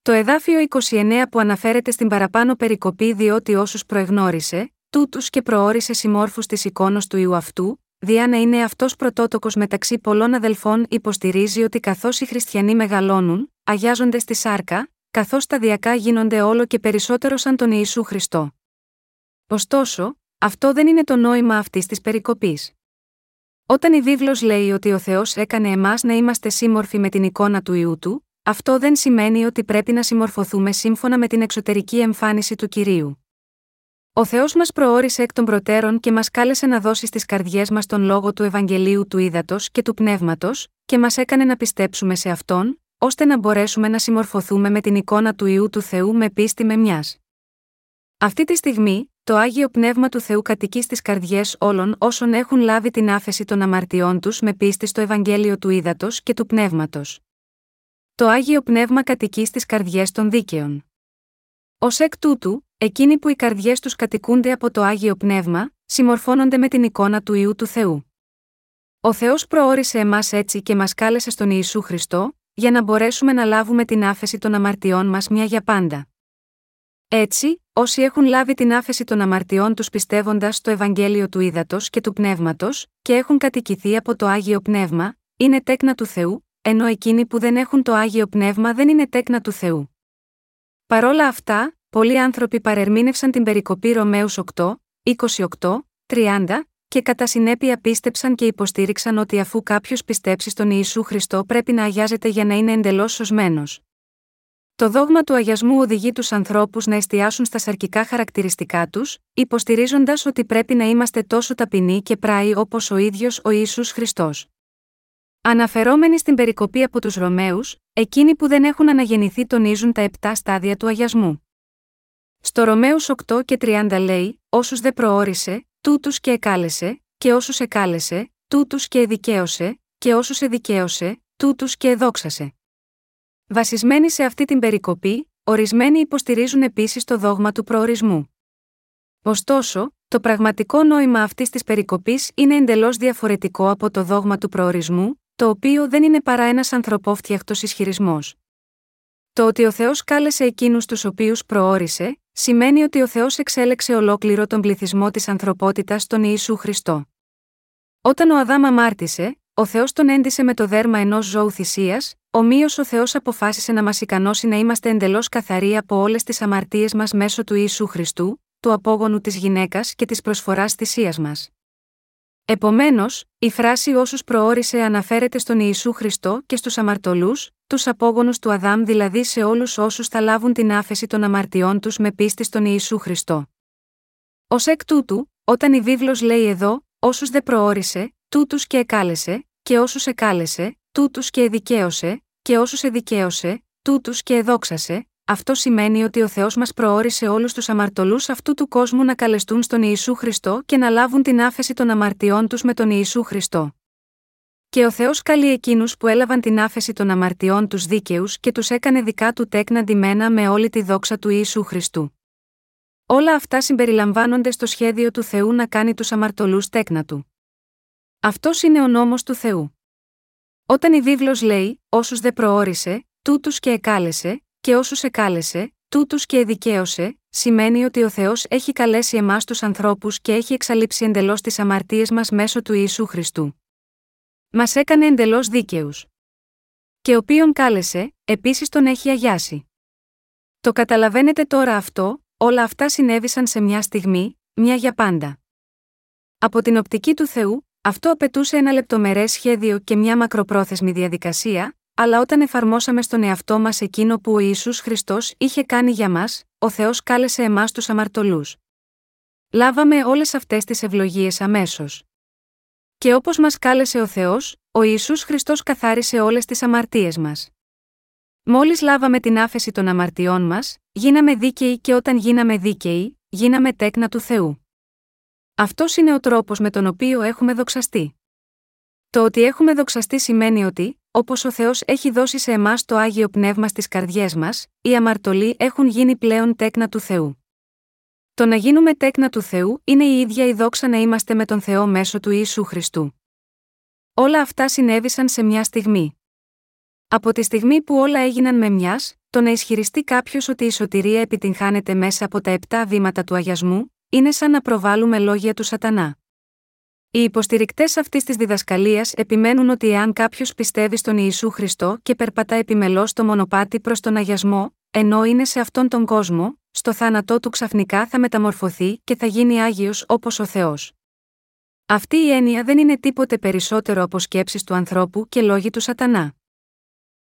Το εδάφιο 29 που αναφέρεται στην παραπάνω περικοπή διότι όσους προεγνώρισε, τούτους και προόρισε συμμόρφους της εικόνα του ιού αυτού, διά να είναι αυτός πρωτότοκος μεταξύ πολλών αδελφών, υποστηρίζει ότι καθώς οι χριστιανοί μεγαλώνουν, αγιάζονται στη σάρκα, καθώς σταδιακά γίνονται όλο και περισσότερο σαν τον Ιησού Χριστό. Ωστόσο, αυτό δεν είναι το νόημα αυτής της περικοπής. Όταν η βίβλος λέει ότι ο Θεός έκανε εμάς να είμαστε σύμμορφοι με την εικόνα του ιού του, αυτό δεν σημαίνει ότι πρέπει να συμμορφωθούμε σύμφωνα με την εξωτερική εμφάνιση του κυρίου. Ο Θεός μας προόρισε εκ των προτέρων και μας κάλεσε να δώσει στις καρδιές μας τον λόγο του Ευαγγελίου του Ήδατος και του Πνεύματος, και μας έκανε να πιστέψουμε σε αυτόν, ώστε να μπορέσουμε να συμμορφωθούμε με την εικόνα του ιού του Θεού με πίστη με μιας. Αυτή τη στιγμή, το Άγιο Πνεύμα του Θεού κατοικεί στις καρδιές όλων όσων έχουν λάβει την άφεση των αμαρτιών τους με πίστη στο Ευαγγέλιο του Ήδατος και του Πνεύματος. Το Άγιο Πνεύμα κατοικεί στις καρδιές των δίκαιων. Ω εκ τούτου, εκείνοι που οι καρδιές τους κατοικούνται από το Άγιο Πνεύμα, συμμορφώνονται με την εικόνα του ιού του Θεού. Ο Θεός προόρισε εμάς έτσι και μας κάλεσε στον Ιησού Χριστό, για να μπορέσουμε να λάβουμε την άφεση των αμαρτιών μας μια για πάντα. Έτσι, όσοι έχουν λάβει την άφεση των αμαρτιών τους πιστεύοντας στο Ευαγγέλιο του Ήδατος και του Πνεύματος, και έχουν κατοικηθεί από το Άγιο Πνεύμα, είναι τέκνα του Θεού, ενώ εκείνοι που δεν έχουν το Άγιο Πνεύμα δεν είναι τέκνα του Θεού. Παρόλα αυτά, πολλοί άνθρωποι παρερμήνευσαν την περικοπή Ρωμαίους 8, 28, 30, και κατά συνέπεια πίστεψαν και υποστήριξαν ότι αφού κάποιος πιστέψει στον Ιησού Χριστό πρέπει να αγιάζεται για να είναι εντελώς σωσμένος. Το δόγμα του αγιασμού οδηγεί τους ανθρώπους να εστιάσουν στα σαρκικά χαρακτηριστικά τους, υποστηρίζοντας ότι πρέπει να είμαστε τόσο ταπεινοί και πράοι όπως ο ίδιος ο Ισού Χριστός. Αναφερόμενοι στην περικοπή από τους Ρωμαίους, εκείνοι που δεν έχουν αναγεννηθεί τονίζουν τα επτά στάδια του αγιασμού. Στο Ρωμαίους 8 και 30 λέει: Όσους δεν προόρισε, τούτους και εκάλεσε, και όσους εκάλεσε, τούτους και εδικαίωσε, και όσους εδικαίωσε, τούτους και εδόξασε. Βασισμένοι σε αυτή την περικοπή, ορισμένοι υποστηρίζουν επίσης το δόγμα του προορισμού. Ωστόσο, το πραγματικό νόημα αυτής της περικοπής είναι εντελώς διαφορετικό από το δόγμα του προορισμού, το οποίο δεν είναι παρά ένας ανθρωπόφτιαχτος ισχυρισμός. Το ότι ο Θεός κάλεσε εκείνους τους οποίους προόρισε, σημαίνει ότι ο Θεός εξέλεξε ολόκληρο τον πληθυσμό της ανθρωπότητας στον Ιησού Χριστό. Όταν ο Αδάμ αμάρτησε, ο Θεός τον έντισε με το δέρμα ενός ζώου θυσίας, ομοίως ο Θεός αποφάσισε να μας ικανώσει να είμαστε εντελώς καθαροί από όλες τις αμαρτίες μας μέσω του Ιησού Χριστού, του απόγονου της γυναίκας και της προσφοράς θυσία μας. Επομένως, η φράση όσους προόρισε αναφέρεται στον Ιησού Χριστό και στους αμαρτωλούς, τους απόγονους του Αδάμ δηλαδή σε όλους όσους θα λάβουν την άφεση των αμαρτιών τους με πίστη στον Ιησού Χριστό. Ω εκ τούτου, όταν η βίβλος λέει εδώ, όσους δεν προόρισε, τούτους και εκάλεσε, και όσους εκάλεσε, τούτους και εδικαίωσε, και όσους εδικαίωσε, τούτους και εδόξασε, αυτό σημαίνει ότι ο Θεός μας προόρισε όλους τους αμαρτωλούς αυτού του κόσμου να καλεστούν στον Ιησού Χριστό και να λάβουν την άφεση των αμαρτιών τους με τον Ιησού Χριστό. Και ο Θεός καλεί εκείνους που έλαβαν την άφεση των αμαρτιών τους δίκαιους και τους έκανε δικά του τέκνα ντυμένα με όλη τη δόξα του Ιησού Χριστού. Όλα αυτά συμπεριλαμβάνονται στο σχέδιο του Θεού να κάνει τους αμαρτωλούς τέκνα του. Αυτός είναι ο νόμος του Θεού. Όταν η βίβλος λέει: Όσους δεν προόρισε, τούτους και εκάλεσε, και όσους εκάλεσε, τούτους και εδικαίωσε, σημαίνει ότι ο Θεός έχει καλέσει εμάς τους ανθρώπους και έχει εξαλείψει εντελώς τις αμαρτίες μας μέσω του Ιησού Χριστού. Μας έκανε εντελώς δίκαιους. Και οποίον κάλεσε, επίσης τον έχει αγιάσει. Το καταλαβαίνετε τώρα αυτό, όλα αυτά συνέβησαν σε μια στιγμή, μια για πάντα. Από την οπτική του Θεού, αυτό απαιτούσε ένα λεπτομερές σχέδιο και μια μακροπρόθεσμη διαδικασία, αλλά όταν εφαρμόσαμε στον εαυτό μας εκείνο που ο Ισού Χριστός είχε κάνει για μας, ο Θεός κάλεσε εμάς τους αμαρτωλούς. Λάβαμε όλες αυτές τις ευλογίες αμέσως. Και όπως μας κάλεσε ο Θεός, ο Ιησούς Χριστός καθάρισε όλες τις αμαρτίες μας. Μόλις λάβαμε την άφεση των αμαρτιών μας, γίναμε δίκαιοι και όταν γίναμε δίκαιοι, γίναμε τέκνα του Θεού. Αυτός είναι ο τρόπος με τον οποίο έχουμε δοξαστεί. Το ότι έχουμε δοξαστεί σημαίνει ότι, όπως ο Θεός έχει δώσει σε εμάς το άγιο πνεύμα στις καρδιές μας, οι αμαρτωλοί έχουν γίνει πλέον τέκνα του Θεού. Το να γίνουμε τέκνα του Θεού είναι η ίδια η δόξα να είμαστε με τον Θεό μέσω του Ιησού Χριστού. Όλα αυτά συνέβησαν σε μια στιγμή. Από τη στιγμή που όλα έγιναν με μιας, το να ισχυριστεί κάποιος ότι η σωτηρία επιτυγχάνεται μέσα από τα επτά βήματα του αγιασμού, είναι σαν να προβάλλουμε λόγια του Σατανά. Οι υποστηρικτές αυτής της διδασκαλίας επιμένουν ότι εάν κάποιος πιστεύει στον Ιησού Χριστό και περπατά επιμελώς στο μονοπάτι προς τον αγιασμό, ενώ είναι σε αυτόν τον κόσμο, στο θάνατό του ξαφνικά θα μεταμορφωθεί και θα γίνει άγιος όπως ο Θεός. Αυτή η έννοια δεν είναι τίποτε περισσότερο από σκέψεις του ανθρώπου και λόγοι του Σατανά.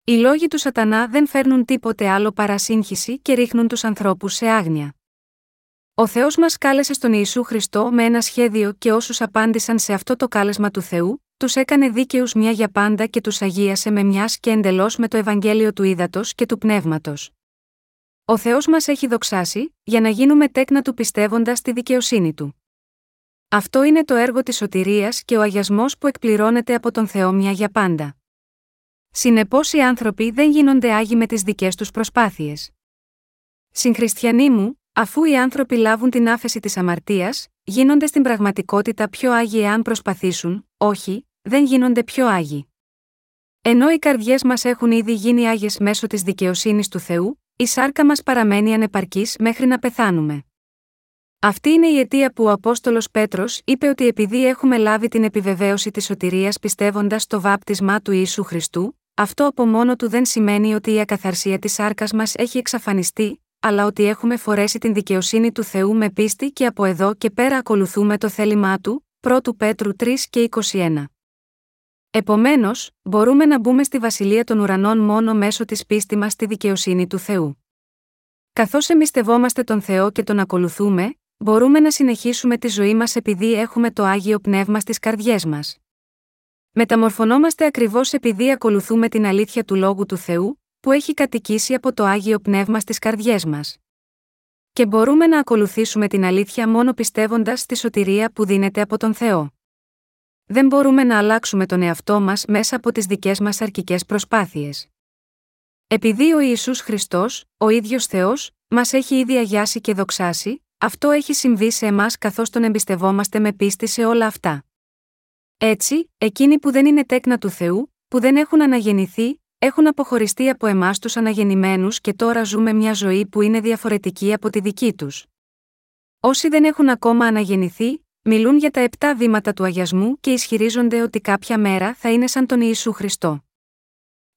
Οι λόγοι του Σατανά δεν φέρνουν τίποτε άλλο παρά σύγχυση και ρίχνουν τους ανθρώπους σε άγνοια. Ο Θεός μας κάλεσε στον Ιησού Χριστό με ένα σχέδιο και όσους απάντησαν σε αυτό το κάλεσμα του Θεού, τους έκανε δίκαιους μια για πάντα και τους αγίασε με μιας και εντελώς με το Ευαγγέλιο του Ήδατος και του Πνεύματος. Ο Θεός μας έχει δοξάσει, για να γίνουμε τέκνα του πιστεύοντας στη δικαιοσύνη του. Αυτό είναι το έργο της σωτηρίας και ο αγιασμός που εκπληρώνεται από τον Θεό μια για πάντα. Συνεπώς οι άνθρωποι δεν γίνονται άγιοι με τις δικές τους προσπάθειες. Συγχριστιανοί μου, αφού οι άνθρωποι λάβουν την άφεση της αμαρτίας, γίνονται στην πραγματικότητα πιο άγιοι εάν προσπαθήσουν, όχι, δεν γίνονται πιο άγιοι. Ενώ οι καρδιές μας έχουν ήδη γίνει άγιες μέσω της δικαιοσύνης του Θεού, η σάρκα μας παραμένει ανεπαρκής μέχρι να πεθάνουμε. Αυτή είναι η αιτία που ο Απόστολος Πέτρος είπε ότι επειδή έχουμε λάβει την επιβεβαίωση της σωτηρίας πιστεύοντας στο βάπτισμά του Ιησού Χριστού, αυτό από μόνο του δεν σημαίνει ότι η ακαθαρσία της σάρκας μας έχει εξαφανιστεί, αλλά ότι έχουμε φορέσει την δικαιοσύνη του Θεού με πίστη και από εδώ και πέρα ακολουθούμε το θέλημά του, 1 Πέτρου 3 και 21. Επομένως, μπορούμε να μπούμε στη βασιλεία των ουρανών μόνο μέσω της πίστη μας στη δικαιοσύνη του Θεού. Καθώς εμπιστευόμαστε τον Θεό και τον ακολουθούμε, μπορούμε να συνεχίσουμε τη ζωή μας επειδή έχουμε το άγιο πνεύμα στις καρδιές μας. Μεταμορφωνόμαστε ακριβώς επειδή ακολουθούμε την αλήθεια του λόγου του Θεού, που έχει κατοικήσει από το άγιο πνεύμα στις καρδιές μας. Και μπορούμε να ακολουθήσουμε την αλήθεια μόνο πιστεύοντας στη σωτηρία που δίνεται από τον Θεό. Δεν μπορούμε να αλλάξουμε τον εαυτό μας μέσα από τις δικές μας αρκικές προσπάθειες. Επειδή ο Ιησούς Χριστός, ο ίδιος Θεός, μας έχει ήδη αγιάσει και δοξάσει, αυτό έχει συμβεί σε εμάς καθώς τον εμπιστευόμαστε με πίστη σε όλα αυτά. Έτσι, εκείνοι που δεν είναι τέκνα του Θεού, που δεν έχουν αναγεννηθεί, έχουν αποχωριστεί από εμάς τους αναγεννημένους και τώρα ζούμε μια ζωή που είναι διαφορετική από τη δική τους. Όσοι δεν έχουν ακόμα αναγεννηθεί, μιλούν για τα επτά βήματα του αγιασμού και ισχυρίζονται ότι κάποια μέρα θα είναι σαν τον Ιησού Χριστό.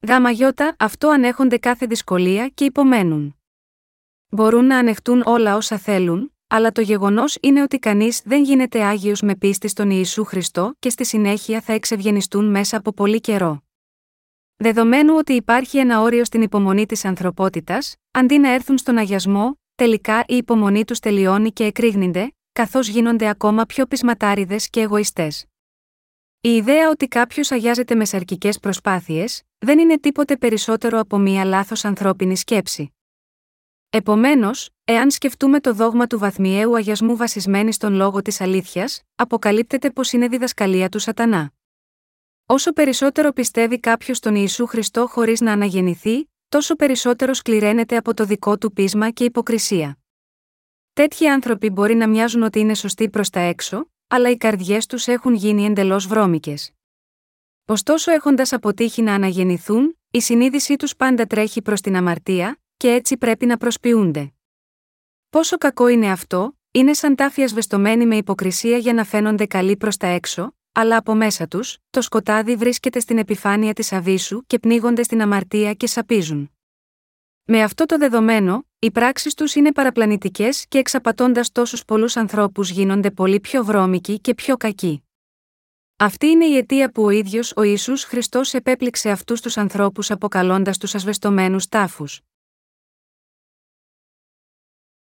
Γάμα γιώτα, αυτό ανέχονται κάθε δυσκολία και υπομένουν. Μπορούν να ανεχτούν όλα όσα θέλουν, αλλά το γεγονός είναι ότι κανείς δεν γίνεται άγιος με πίστη στον Ιησού Χριστό και στη συνέχεια θα εξευγενιστούν μέσα από πολύ καιρό. Δεδομένου ότι υπάρχει ένα όριο στην υπομονή της ανθρωπότητας, αντί να έρθουν στον αγιασμό, τελικά η υπομονή τους τελειώνει και εκρήγνεται, καθώς γίνονται ακόμα πιο πεισματάριδες και εγωιστές. Η ιδέα ότι κάποιος αγιάζεται με σαρκικές προσπάθειες, δεν είναι τίποτε περισσότερο από μία λάθος ανθρώπινη σκέψη. Επομένως, εάν σκεφτούμε το δόγμα του βαθμιαίου αγιασμού βασισμένη στον λόγο της αλήθειας, αποκαλύπτεται πως είναι διδασκαλία του Σατανά. Όσο περισσότερο πιστεύει κάποιος τον Ιησού Χριστό χωρίς να αναγεννηθεί, τόσο περισσότερο σκληραίνεται από το δικό του πείσμα και υποκρισία. Τέτοιοι άνθρωποι μπορεί να μοιάζουν ότι είναι σωστοί προς τα έξω, αλλά οι καρδιές τους έχουν γίνει εντελώς βρώμικες. Ωστόσο, έχοντας αποτύχει να αναγεννηθούν, η συνείδησή τους πάντα τρέχει προς την αμαρτία, και έτσι πρέπει να προσποιούνται. Πόσο κακό είναι αυτό, είναι σαν τάφια σβεστομένοι με υποκρισία για να φαίνονται καλοί προς τα έξω, αλλά από μέσα τους, το σκοτάδι βρίσκεται στην επιφάνεια της αβύσου και πνίγονται στην αμαρτία και σαπίζουν. Με αυτό το δεδομένο, οι πράξεις τους είναι παραπλανητικές και εξαπατώντας τόσους πολλούς ανθρώπους γίνονται πολύ πιο βρώμικοι και πιο κακοί. Αυτή είναι η αιτία που ο ίδιος ο Ιησούς Χριστός επέπληξε αυτούς τους ανθρώπους αποκαλώντας τους ασβεστομένους τάφους.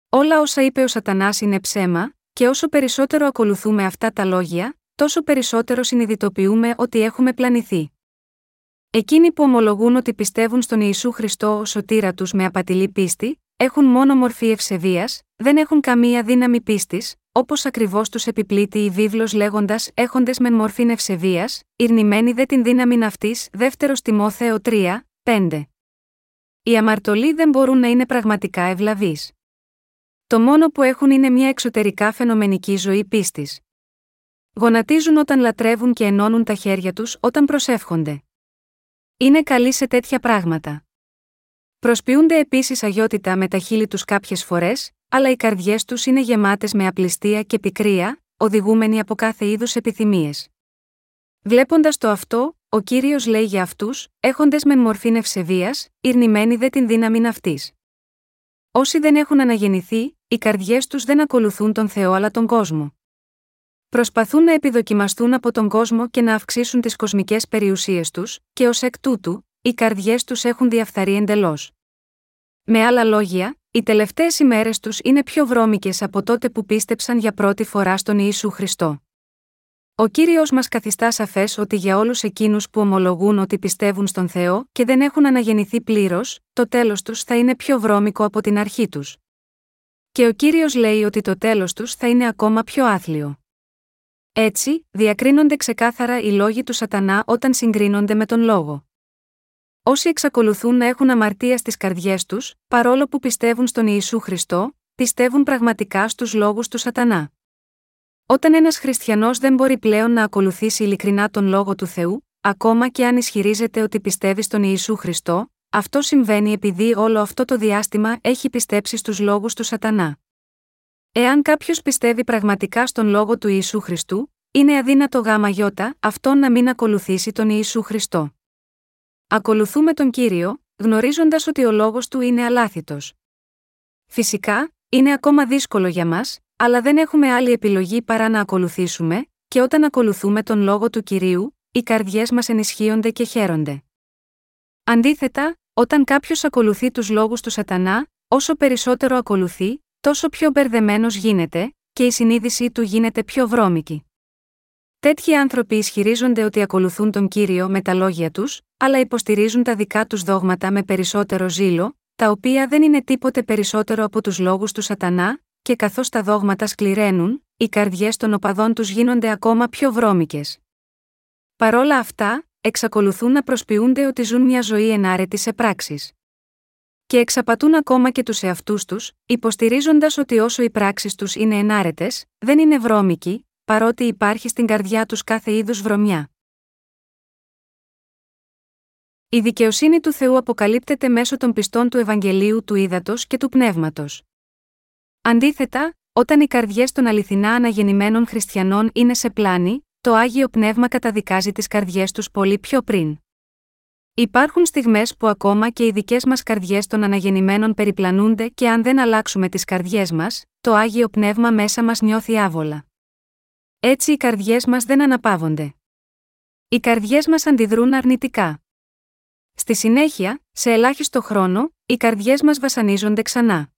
Όλα όσα είπε ο Σατανάς είναι ψέμα, και όσο περισσότερο ακολουθούμε αυτά τα λόγια, τόσο περισσότερο συνειδητοποιούμε ότι έχουμε πλανηθεί. Εκείνοι που ομολογούν ότι πιστεύουν στον Ιησού Χριστό ως σωτήρα τους με απατηλή πίστη, έχουν μόνο μορφή ευσεβίας, δεν έχουν καμία δύναμη πίστης, όπως ακριβώς τους επιπλήττει η βίβλος λέγοντας έχοντες με μορφή ευσεβίας, ειρνημένοι δε την δύναμη αυτής, δεύτερος Τιμόθεο 3, 5. Οι αμαρτωλοί δεν μπορούν να είναι πραγματικά ευλαβείς. Το μόνο που έχουν είναι μια εξωτερικά φαινομενική ζωή πίστης. Γονατίζουν όταν λατρεύουν και ενώνουν τα χέρια τους όταν προσεύχονται. Είναι καλοί σε τέτοια πράγματα. Προσποιούνται επίσης αγιότητα με τα χείλη τους κάποιες φορές, αλλά οι καρδιές τους είναι γεμάτες με απληστία και πικρία, οδηγούμενοι από κάθε είδους επιθυμίες. Βλέποντας το αυτό, ο κύριος λέει για αυτούς, έχοντες με μορφή ευσεβία, ειρνημένοι δε την δύναμη αυτή. Όσοι δεν έχουν αναγεννηθεί, οι καρδιές τους δεν ακολουθούν τον Θεό αλλά τον κόσμο. Προσπαθούν να επιδοκιμαστούν από τον κόσμο και να αυξήσουν τις κοσμικές περιουσίες τους, και ως εκ τούτου, οι καρδιές τους έχουν διαφθαρεί εντελώς. Με άλλα λόγια, οι τελευταίες ημέρες τους είναι πιο βρώμικες από τότε που πίστεψαν για πρώτη φορά στον Ιησού Χριστό. Ο κύριος μας καθιστά σαφές ότι για όλους εκείνους που ομολογούν ότι πιστεύουν στον Θεό και δεν έχουν αναγεννηθεί πλήρως, το τέλος τους θα είναι πιο βρώμικο από την αρχή τους. Και ο κύριος λέει ότι το τέλος τους θα είναι ακόμα πιο άθλιο. Έτσι, διακρίνονται ξεκάθαρα οι λόγοι του Σατανά όταν συγκρίνονται με τον λόγο. Όσοι εξακολουθούν να έχουν αμαρτία στις καρδιές τους, παρόλο που πιστεύουν στον Ιησού Χριστό, πιστεύουν πραγματικά στους λόγους του Σατανά. Όταν ένας χριστιανός δεν μπορεί πλέον να ακολουθήσει ειλικρινά τον λόγο του Θεού, ακόμα και αν ισχυρίζεται ότι πιστεύει στον Ιησού Χριστό, αυτό συμβαίνει επειδή όλο αυτό το διάστημα έχει πιστέψει στους λόγους του Σατανά. Εάν κάποιος πιστεύει πραγματικά στον λόγο του Ιησού Χριστού, είναι αδύνατο γάμα γιώτα αυτόν να μην ακολουθήσει τον Ιησού Χριστό. Ακολουθούμε τον κύριο, γνωρίζοντας ότι ο λόγος του είναι αλάθητος. Φυσικά, είναι ακόμα δύσκολο για μας, αλλά δεν έχουμε άλλη επιλογή παρά να ακολουθήσουμε, και όταν ακολουθούμε τον λόγο του κυρίου, οι καρδιές μας ενισχύονται και χαίρονται. Αντίθετα, όταν κάποιος ακολουθεί τους λόγους του Σατανά, όσο περισσότερο ακολουθεί, τόσο πιο μπερδεμένος γίνεται, και η συνείδησή του γίνεται πιο βρώμικη. Τέτοιοι άνθρωποι ισχυρίζονται ότι ακολουθούν τον κύριο με τα λόγια τους, αλλά υποστηρίζουν τα δικά τους δόγματα με περισσότερο ζήλο, τα οποία δεν είναι τίποτε περισσότερο από τους λόγους του Σατανά, και καθώς τα δόγματα σκληραίνουν, οι καρδιές των οπαδών τους γίνονται ακόμα πιο βρώμικες. Παρόλα αυτά, εξακολουθούν να προσποιούνται ότι ζουν μια ζωή ενάρετη σε πράξεις. Και εξαπατούν ακόμα και τους εαυτούς τους, υποστηρίζοντας ότι όσο οι πράξεις τους είναι ενάρετες, δεν είναι βρώμικοι, παρότι υπάρχει στην καρδιά τους κάθε είδους βρωμιά. Η δικαιοσύνη του Θεού αποκαλύπτεται μέσω των πιστών του Ευαγγελίου του Ήδατος και του Πνεύματος. Αντίθετα, όταν οι καρδιές των αληθινά αναγεννημένων χριστιανών είναι σε πλάνη, το άγιο πνεύμα καταδικάζει τις καρδιές τους πολύ πιο πριν. Υπάρχουν στιγμές που ακόμα και οι δικές μας καρδιές των αναγεννημένων περιπλανούνται και αν δεν αλλάξουμε τις καρδιές μας, το άγιο πνεύμα μέσα μας νιώθει άβολα. Έτσι οι καρδιές μας δεν αναπαύονται. Οι καρδιές μας αντιδρούν αρνητικά. Στη συνέχεια, σε ελάχιστο χρόνο, οι καρδιές μας βασανίζονται ξανά.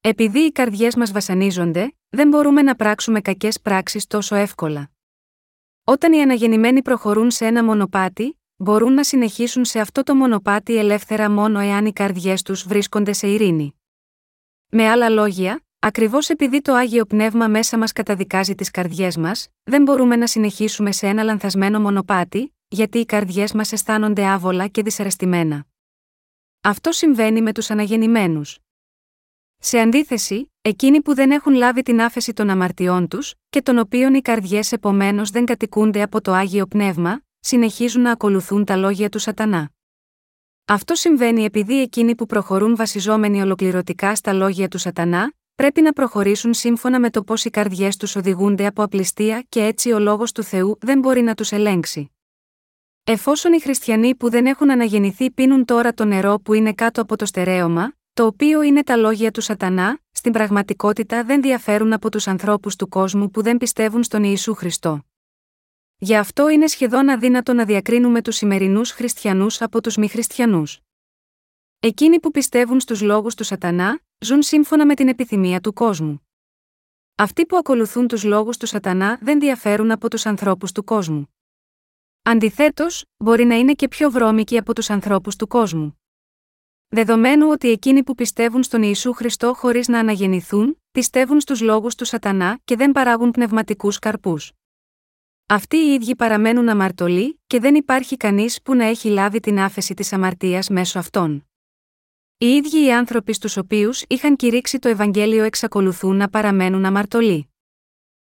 Επειδή οι καρδιές μας βασανίζονται, δεν μπορούμε να πράξουμε κακές πράξεις τόσο εύκολα. Όταν οι αναγεννημένοι προχωρούν σε ένα μονοπάτι, μπορούν να συνεχίσουν σε αυτό το μονοπάτι ελεύθερα μόνο εάν οι καρδιές τους βρίσκονται σε ειρήνη. Με άλλα λόγια, ακριβώς επειδή το άγιο πνεύμα μέσα μας καταδικάζει τις καρδιές μας, δεν μπορούμε να συνεχίσουμε σε ένα λανθασμένο μονοπάτι, γιατί οι καρδιές μας αισθάνονται άβολα και δυσαρεστημένα. Αυτό συμβαίνει με τους αναγεννημένους. Σε αντίθεση, εκείνοι που δεν έχουν λάβει την άφεση των αμαρτιών τους, και των οποίων οι καρδιές επομένως δεν κατοικούνται από το άγιο πνεύμα, συνεχίζουν να ακολουθούν τα λόγια του Σατανά. Αυτό συμβαίνει επειδή εκείνοι που προχωρούν βασιζόμενοι ολοκληρωτικά στα λόγια του Σατανά, πρέπει να προχωρήσουν σύμφωνα με το πώς οι καρδιές τους οδηγούνται από απληστία και έτσι ο λόγος του Θεού δεν μπορεί να τους ελέγξει. Εφόσον οι χριστιανοί που δεν έχουν αναγεννηθεί πίνουν τώρα το νερό που είναι κάτω από το στερέωμα, το οποίο είναι τα λόγια του Σατανά, στην πραγματικότητα δεν διαφέρουν από τους ανθρώπους του κόσμου που δεν πιστεύουν στον Ιησού Χριστό. Γι' αυτό είναι σχεδόν αδύνατο να διακρίνουμε τους σημερινούς χριστιανούς από τους μη χριστιανούς. Εκείνοι που πιστεύουν στους λόγους του Σατανά, ζουν σύμφωνα με την επιθυμία του κόσμου. Αυτοί που ακολουθούν τους λόγους του Σατανά δεν διαφέρουν από τους ανθρώπους του κόσμου. Αντιθέτως, μπορεί να είναι και πιο βρώμικοι από τους ανθρώπους του κόσμου. Δεδομένου ότι εκείνοι που πιστεύουν στον Ιησού Χριστό χωρίς να αναγεννηθούν, πιστεύουν στους λόγους του Σατανά και δεν παράγουν πνευματικούς καρπούς. Αυτοί οι ίδιοι παραμένουν αμαρτωλοί και δεν υπάρχει κανείς που να έχει λάβει την άφεση της αμαρτίας μέσω αυτών. Οι ίδιοι οι άνθρωποι στους οποίους είχαν κηρύξει το Ευαγγέλιο εξακολουθούν να παραμένουν αμαρτωλοί.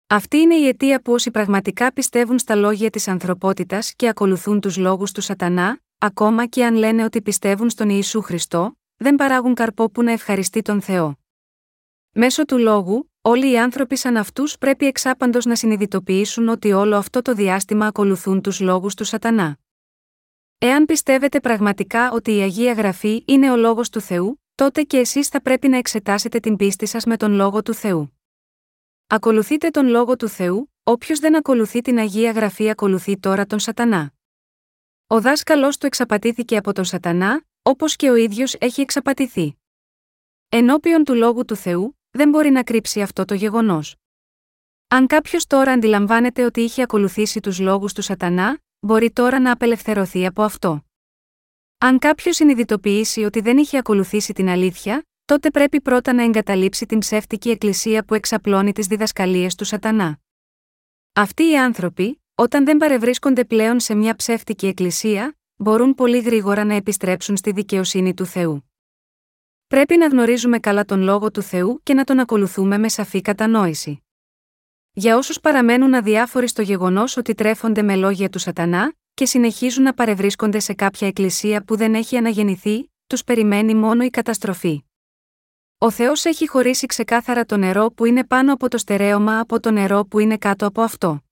Αυτή είναι η αιτία που όσοι πραγματικά πιστεύουν στα λόγια της ανθρωπότητας και ακολουθούν τους λόγους του Σατανά, ακόμα και αν λένε ότι πιστεύουν στον Ιησού Χριστό, δεν παράγουν καρπό που να ευχαριστεί τον Θεό. Μέσω του λόγου, όλοι οι άνθρωποι σαν αυτούς πρέπει εξάπαντος να συνειδητοποιήσουν ότι όλο αυτό το διάστημα ακολουθούν τους λόγους του Σατανά. Εάν πιστεύετε πραγματικά ότι η Αγία Γραφή είναι ο λόγος του Θεού, τότε και εσείς θα πρέπει να εξετάσετε την πίστη σας με τον λόγο του Θεού. Ακολουθείτε τον λόγο του Θεού, όποιος δεν ακολουθεί την Αγία Γραφή ακολουθεί τώρα τον Σατανά. Ο δάσκαλός του εξαπατήθηκε από τον Σατανά, όπως και ο ίδιος έχει εξαπατηθεί. Ενώπιον του λόγου του Θεού, δεν μπορεί να κρύψει αυτό το γεγονός. Αν κάποιος τώρα αντιλαμβάνεται ότι είχε ακολουθήσει τους λόγους του Σατανά, μπορεί τώρα να απελευθερωθεί από αυτό. Αν κάποιος συνειδητοποιήσει ότι δεν είχε ακολουθήσει την αλήθεια, τότε πρέπει πρώτα να εγκαταλείψει την ψεύτικη εκκλησία που εξαπλώνει τις διδασκαλίες του Σατανά. Αυτοί οι άνθρωποι, όταν δεν παρευρίσκονται πλέον σε μια ψεύτικη εκκλησία, μπορούν πολύ γρήγορα να επιστρέψουν στη δικαιοσύνη του Θεού. Πρέπει να γνωρίζουμε καλά τον λόγο του Θεού και να τον ακολουθούμε με σαφή κατανόηση. Για όσους παραμένουν αδιάφοροι στο γεγονός ότι τρέφονται με λόγια του Σατανά και συνεχίζουν να παρευρίσκονται σε κάποια εκκλησία που δεν έχει αναγεννηθεί, τους περιμένει μόνο η καταστροφή. Ο Θεός έχει χωρίσει ξεκάθαρα το νερό που είναι πάνω από το στερέωμα από το νερό που είναι κάτω από αυτό.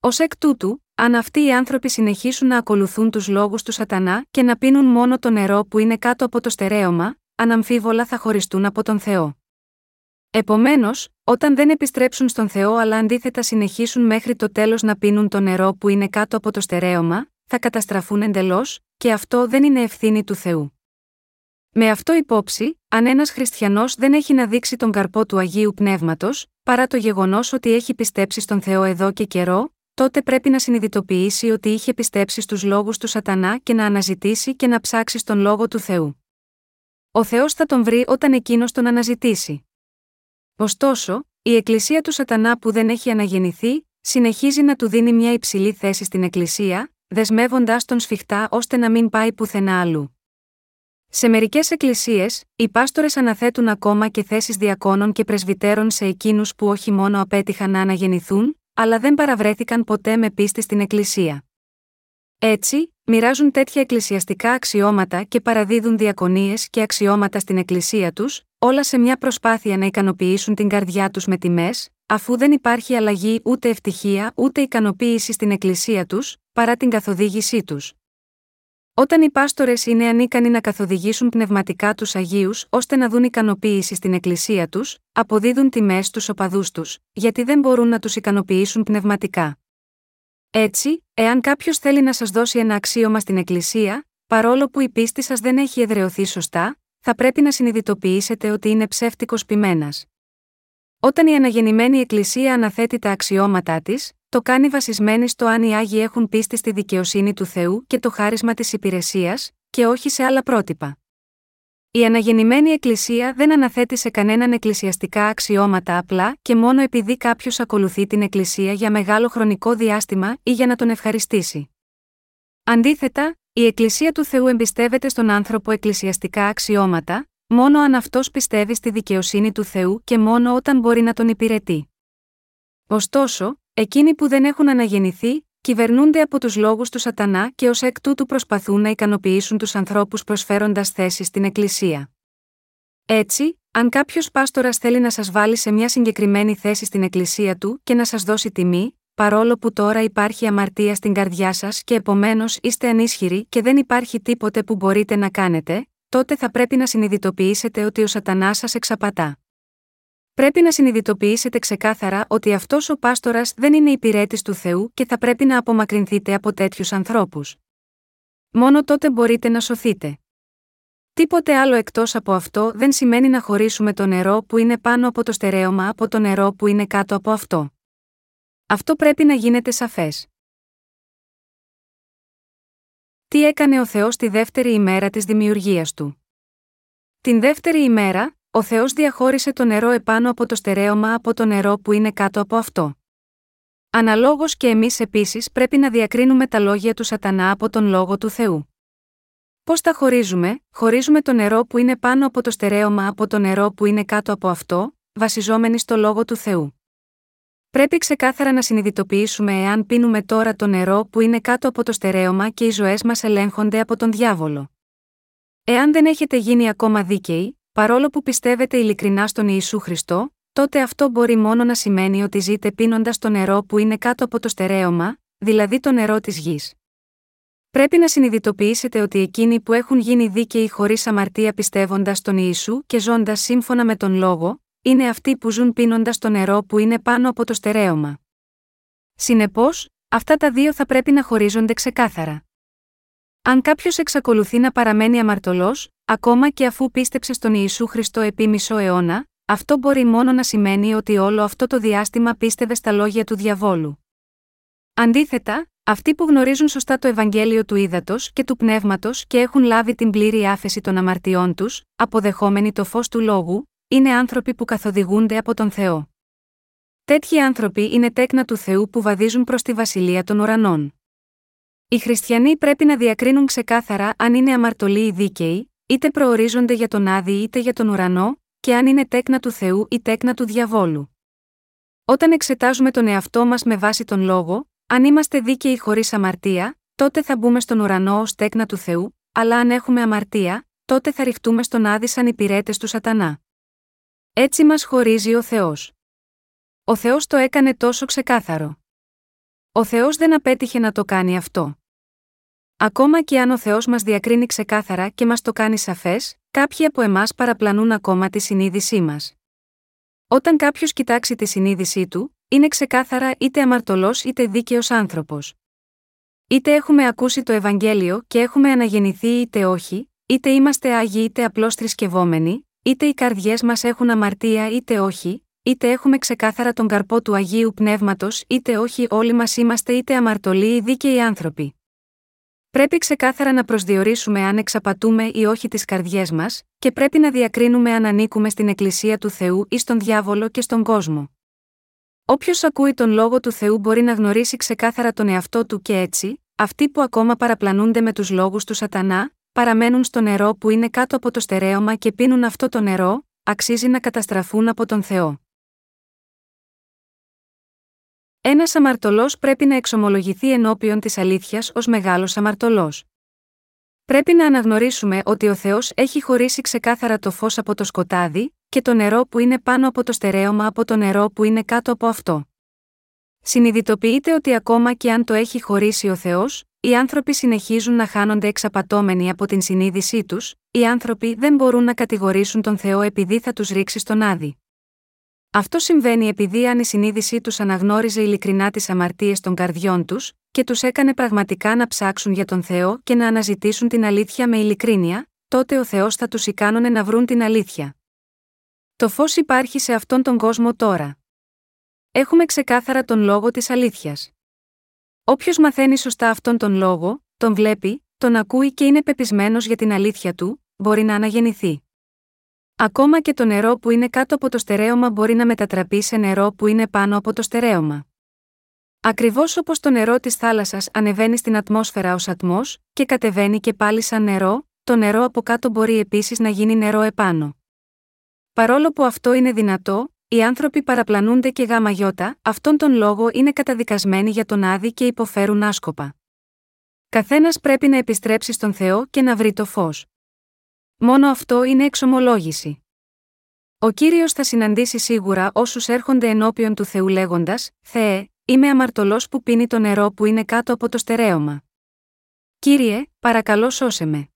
Ω εκ τούτου, αν αυτοί οι άνθρωποι συνεχίσουν να ακολουθούν τους λόγους του Σατανά και να πίνουν μόνο το νερό που είναι κάτω από το στερέωμα, αναμφίβολα θα χωριστούν από τον Θεό. Επομένως, όταν δεν επιστρέψουν στον Θεό αλλά αντίθετα συνεχίσουν μέχρι το τέλος να πίνουν το νερό που είναι κάτω από το στερέωμα, θα καταστραφούν εντελώς, και αυτό δεν είναι ευθύνη του Θεού. Με αυτό υπόψη, αν ένας χριστιανός δεν έχει να δείξει τον καρπό του Αγίου Πνεύματος, παρά το γεγονός ότι έχει πιστέψει στον Θεό εδώ και καιρό, τότε πρέπει να συνειδητοποιήσει ότι είχε πιστέψει στους λόγους του Σατανά και να αναζητήσει και να ψάξει στον λόγο του Θεού. Ο Θεός θα τον βρει όταν εκείνος τον αναζητήσει. Ωστόσο, η Εκκλησία του Σατανά που δεν έχει αναγεννηθεί, συνεχίζει να του δίνει μια υψηλή θέση στην Εκκλησία, δεσμεύοντάς τον σφιχτά ώστε να μην πάει πουθενά αλλού. Σε μερικές εκκλησίες, οι πάστορες αναθέτουν ακόμα και θέσεις διακόνων και πρεσβυτέρων σε εκείνους που όχι μόνο απέτυχαν να αναγεννηθούν, αλλά δεν παραβρέθηκαν ποτέ με πίστη στην Εκκλησία. Έτσι, μοιράζουν τέτοια εκκλησιαστικά αξιώματα και παραδίδουν διακονίες και αξιώματα στην Εκκλησία τους, όλα σε μια προσπάθεια να ικανοποιήσουν την καρδιά τους με τιμές, αφού δεν υπάρχει αλλαγή ούτε ευτυχία ούτε ικανοποίηση στην Εκκλησία τους, παρά την καθοδήγησή τους. Όταν οι πάστορες είναι ανίκανοι να καθοδηγήσουν πνευματικά τους Αγίους ώστε να δουν ικανοποίηση στην Εκκλησία τους, αποδίδουν τιμές στους οπαδούς τους, γιατί δεν μπορούν να τους ικανοποιήσουν πνευματικά. Έτσι, εάν κάποιος θέλει να σας δώσει ένα αξίωμα στην Εκκλησία, παρόλο που η πίστη σας δεν έχει εδρεωθεί σωστά, θα πρέπει να συνειδητοποιήσετε ότι είναι ψεύτικος πειμένα. Όταν η αναγεννημένη Εκκλησία αναθέτει τα αξιώματά της, το κάνει βασισμένη στο αν οι Άγιοι έχουν πίστη στη δικαιοσύνη του Θεού και το χάρισμα της υπηρεσίας, και όχι σε άλλα πρότυπα. Η αναγεννημένη Εκκλησία δεν αναθέτει σε κανέναν εκκλησιαστικά αξιώματα απλά και μόνο επειδή κάποιος ακολουθεί την Εκκλησία για μεγάλο χρονικό διάστημα ή για να τον ευχαριστήσει. Αντίθετα, η Εκκλησία του Θεού εμπιστεύεται στον άνθρωπο εκκλησιαστικά αξιώματα, μόνο αν αυτός πιστεύει στη δικαιοσύνη του Θεού και μόνο όταν μπορεί να τον υπηρετεί. Ωστόσο, εκείνοι που δεν έχουν αναγεννηθεί, κυβερνούνται από τους λόγους του Σατανά και ως εκ τούτου προσπαθούν να ικανοποιήσουν τους ανθρώπους προσφέροντας θέσεις στην Εκκλησία. Έτσι, αν κάποιος πάστορας θέλει να σας βάλει σε μια συγκεκριμένη θέση στην Εκκλησία του και να σας δώσει τιμή, παρόλο που τώρα υπάρχει αμαρτία στην καρδιά σας και επομένως είστε ανίσχυροι και δεν υπάρχει τίποτε που μπορείτε να κάνετε, τότε θα πρέπει να συνειδητοποιήσετε ότι ο Σατανάς σας εξαπατά. Πρέπει να συνειδητοποιήσετε ξεκάθαρα ότι αυτός ο πάστορας δεν είναι υπηρέτης του Θεού και θα πρέπει να απομακρυνθείτε από τέτοιους ανθρώπους. Μόνο τότε μπορείτε να σωθείτε. Τίποτε άλλο εκτός από αυτό δεν σημαίνει να χωρίσουμε το νερό που είναι πάνω από το στερέωμα από το νερό που είναι κάτω από αυτό. Αυτό πρέπει να γίνεται σαφές. Τι έκανε ο Θεός τη δεύτερη ημέρα της δημιουργίας του; Την δεύτερη ημέρα, ο Θεός διαχώρισε το νερό επάνω από το στερέωμα από το νερό που είναι κάτω από αυτό. Αναλόγως και εμείς επίσης πρέπει να διακρίνουμε τα λόγια του Σατανά από τον λόγο του Θεού. Πώς τα χωρίζουμε, χωρίζουμε το νερό που είναι πάνω από το στερέωμα από το νερό που είναι κάτω από αυτό, βασιζόμενοι στο λόγο του Θεού. Πρέπει ξεκάθαρα να συνειδητοποιήσουμε εάν πίνουμε τώρα το νερό που είναι κάτω από το στερέωμα και οι ζωές μας ελέγχονται από τον διάβολο. Εάν δεν έχετε γίνει ακόμα δίκαιοι, Παρόλο που πιστεύετε ειλικρινά στον Ιησού Χριστό, τότε αυτό μπορεί μόνο να σημαίνει ότι ζείτε πίνοντας το νερό που είναι κάτω από το στερέωμα, δηλαδή το νερό της γης. Πρέπει να συνειδητοποιήσετε ότι εκείνοι που έχουν γίνει δίκαιοι χωρίς αμαρτία πιστεύοντας τον Ιησού και ζώντας σύμφωνα με τον λόγο, είναι αυτοί που ζουν πίνοντας το νερό που είναι πάνω από το στερέωμα. Συνεπώς, αυτά τα δύο θα πρέπει να χωρίζονται ξεκάθαρα. Αν κάποιος εξακολουθεί να παραμένει αμαρτωλός, ακόμα και αφού πίστεψε στον Ιησού Χριστό επί μισό αιώνα, αυτό μπορεί μόνο να σημαίνει ότι όλο αυτό το διάστημα πίστευε στα λόγια του διαβόλου. Αντίθετα, αυτοί που γνωρίζουν σωστά το Ευαγγέλιο του ύδατο και του πνεύματος και έχουν λάβει την πλήρη άφεση των αμαρτιών τους, αποδεχόμενοι το φως του λόγου, είναι άνθρωποι που καθοδηγούνται από τον Θεό. Τέτοιοι άνθρωποι είναι τέκνα του Θεού που βαδίζουν προς τη βασιλεία των ουρανών. Οι χριστιανοί πρέπει να διακρίνουν ξεκάθαρα αν είναι αμαρτωλοί ή δίκαιοι, είτε προορίζονται για τον Άδη είτε για τον ουρανό, και αν είναι τέκνα του Θεού ή τέκνα του διαβόλου. Όταν εξετάζουμε τον εαυτό μας με βάση τον λόγο, αν είμαστε δίκαιοι χωρίς αμαρτία, τότε θα μπούμε στον ουρανό ως τέκνα του Θεού, αλλά αν έχουμε αμαρτία, τότε θα ρηχτούμε στον Άδη σαν υπηρέτε του Σατανά. Έτσι μας χωρίζει ο Θεός. Ο Θεός το έκανε τόσο ξεκάθαρο. Ο Θεός δεν απέτυχε να το κάνει αυτό. Ακόμα και αν ο Θεός μας διακρίνει ξεκάθαρα και μας το κάνει σαφές, κάποιοι από εμάς παραπλανούν ακόμα τη συνείδησή μας. Όταν κάποιος κοιτάξει τη συνείδησή του, είναι ξεκάθαρα είτε αμαρτωλός είτε δίκαιος άνθρωπος. Είτε έχουμε ακούσει το Ευαγγέλιο και έχουμε αναγεννηθεί είτε όχι, είτε είμαστε άγιοι είτε απλώς θρησκευόμενοι, είτε οι καρδιές μας έχουν αμαρτία είτε όχι, είτε έχουμε ξεκάθαρα τον καρπό του Αγίου Πνεύματος είτε όχι όλοι μας είμαστε είτε αμαρτωλοί ή δίκαιοι άνθρωποι. Πρέπει ξεκάθαρα να προσδιορίσουμε αν εξαπατούμε ή όχι τις καρδιές μας, και πρέπει να διακρίνουμε αν ανήκουμε στην Εκκλησία του Θεού ή στον διάβολο και στον κόσμο. Όποιος ακούει τον λόγο του Θεού μπορεί να γνωρίσει ξεκάθαρα τον εαυτό του και έτσι, αυτοί που ακόμα παραπλανούνται με τους λόγους του Σατανά, παραμένουν στο νερό που είναι κάτω από το στερέωμα και πίνουν αυτό το νερό, αξίζει να καταστραφούν από τον Θεό. Ένας αμαρτωλός πρέπει να εξομολογηθεί ενώπιον της αλήθειας ως μεγάλος αμαρτωλός. Πρέπει να αναγνωρίσουμε ότι ο Θεός έχει χωρίσει ξεκάθαρα το φως από το σκοτάδι, και το νερό που είναι πάνω από το στερέωμα από το νερό που είναι κάτω από αυτό. Συνειδητοποιείτε ότι ακόμα και αν το έχει χωρίσει ο Θεός, οι άνθρωποι συνεχίζουν να χάνονται εξαπατώμενοι από την συνείδησή τους, οι άνθρωποι δεν μπορούν να κατηγορήσουν τον Θεό επειδή θα τους ρίξει στον άδει. Αυτό συμβαίνει επειδή αν η συνείδησή τους αναγνώριζε ειλικρινά τις αμαρτίες των καρδιών τους, και τους έκανε πραγματικά να ψάξουν για τον Θεό και να αναζητήσουν την αλήθεια με ειλικρίνεια, τότε ο Θεός θα τους ικάνωνε να βρουν την αλήθεια. Το φως υπάρχει σε αυτόν τον κόσμο τώρα. Έχουμε ξεκάθαρα τον λόγο της αλήθειας. Όποιος μαθαίνει σωστά αυτόν τον λόγο, τον βλέπει, τον ακούει και είναι πεπισμένος για την αλήθεια του, μπορεί να αναγεννηθεί. Ακόμα και το νερό που είναι κάτω από το στερέωμα μπορεί να μετατραπεί σε νερό που είναι πάνω από το στερέωμα. Ακριβώς όπως το νερό της θάλασσας ανεβαίνει στην ατμόσφαιρα ως ατμός, και κατεβαίνει και πάλι σαν νερό, το νερό από κάτω μπορεί επίσης να γίνει νερό επάνω. Παρόλο που αυτό είναι δυνατό, οι άνθρωποι παραπλανούνται και γάμα γιώτα, αυτόν τον λόγο είναι καταδικασμένοι για τον άδει και υποφέρουν άσκοπα. Καθένας πρέπει να επιστρέψει στον Θεό και να βρει το φως. Μόνο αυτό είναι εξομολόγηση. Ο κύριος θα συναντήσει σίγουρα όσους έρχονται ενώπιον του Θεού λέγοντας: Θεέ, είμαι αμαρτωλός που πίνει το νερό που είναι κάτω από το στερέωμα. Κύριε, παρακαλώ σώσε με.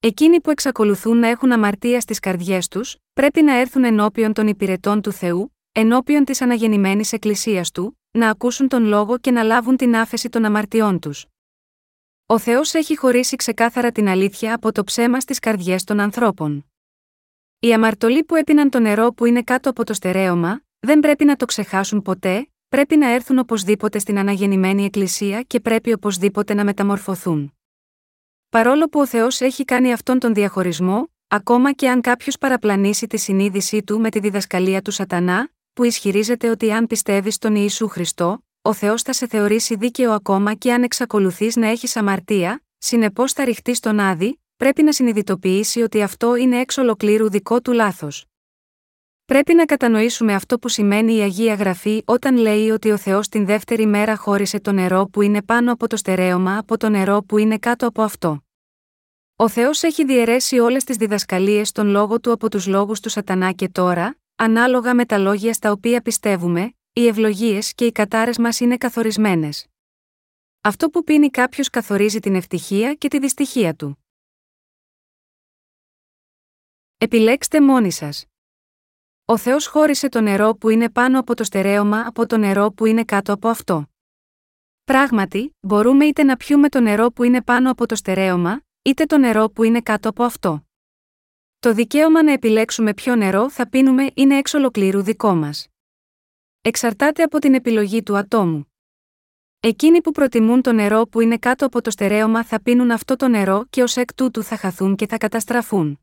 Εκείνοι που εξακολουθούν να έχουν αμαρτία στις καρδιές τους, πρέπει να έρθουν ενώπιον των υπηρετών του Θεού, ενώπιον της αναγεννημένης Εκκλησίας του, να ακούσουν τον λόγο και να λάβουν την άφεση των αμαρτιών τους. Ο Θεός έχει χωρίσει ξεκάθαρα την αλήθεια από το ψέμα στις καρδιές των ανθρώπων. Οι αμαρτωλοί που έπιναν το νερό που είναι κάτω από το στερέωμα, δεν πρέπει να το ξεχάσουν ποτέ, πρέπει να έρθουν οπωσδήποτε στην αναγεννημένη Εκκλησία και πρέπει οπωσδήποτε να μεταμορφωθούν. Παρόλο που ο Θεός έχει κάνει αυτόν τον διαχωρισμό, ακόμα και αν κάποιος παραπλανήσει τη συνείδησή του με τη διδασκαλία του Σατανά, που ισχυρίζεται ότι αν πιστεύεις στον Ιησού Χριστό, ο Θεός θα σε θεωρήσει δίκαιο ακόμα και αν εξακολουθείς να έχεις αμαρτία, συνεπώς θα ρηχτεί στον άδει, πρέπει να συνειδητοποιήσει ότι αυτό είναι εξ ολοκλήρου δικό του λάθος. Πρέπει να κατανοήσουμε αυτό που σημαίνει η Αγία Γραφή όταν λέει ότι ο Θεός την δεύτερη μέρα χώρισε το νερό που είναι πάνω από το στερέωμα από το νερό που είναι κάτω από αυτό. Ο Θεός έχει διαιρέσει όλες τις διδασκαλίες των λόγων του από τους λόγους του Σατανά και τώρα, ανάλογα με τα λόγια στα οποία πιστεύουμε, οι ευλογίες και οι κατάρε μας είναι καθορισμένες. Αυτό που πίνει κάποιος καθορίζει την ευτυχία και τη δυστυχία του. Επιλέξτε μόνοι σας. Ο Θεός χώρισε το νερό που είναι πάνω από το στερέωμα από το νερό που είναι κάτω από αυτό. Πράγματι, μπορούμε είτε να πιούμε το νερό που είναι πάνω από το στερέωμα, είτε το νερό που είναι κάτω από αυτό. Το δικαίωμα να επιλέξουμε ποιο νερό θα πίνουμε είναι εξ ολοκλήρου δικό μας. Εξαρτάται από την επιλογή του ατόμου. Εκείνοι που προτιμούν το νερό που είναι κάτω από το στερέωμα θα πίνουν αυτό το νερό και ως εκ τούτου θα χαθούν και θα καταστραφούν.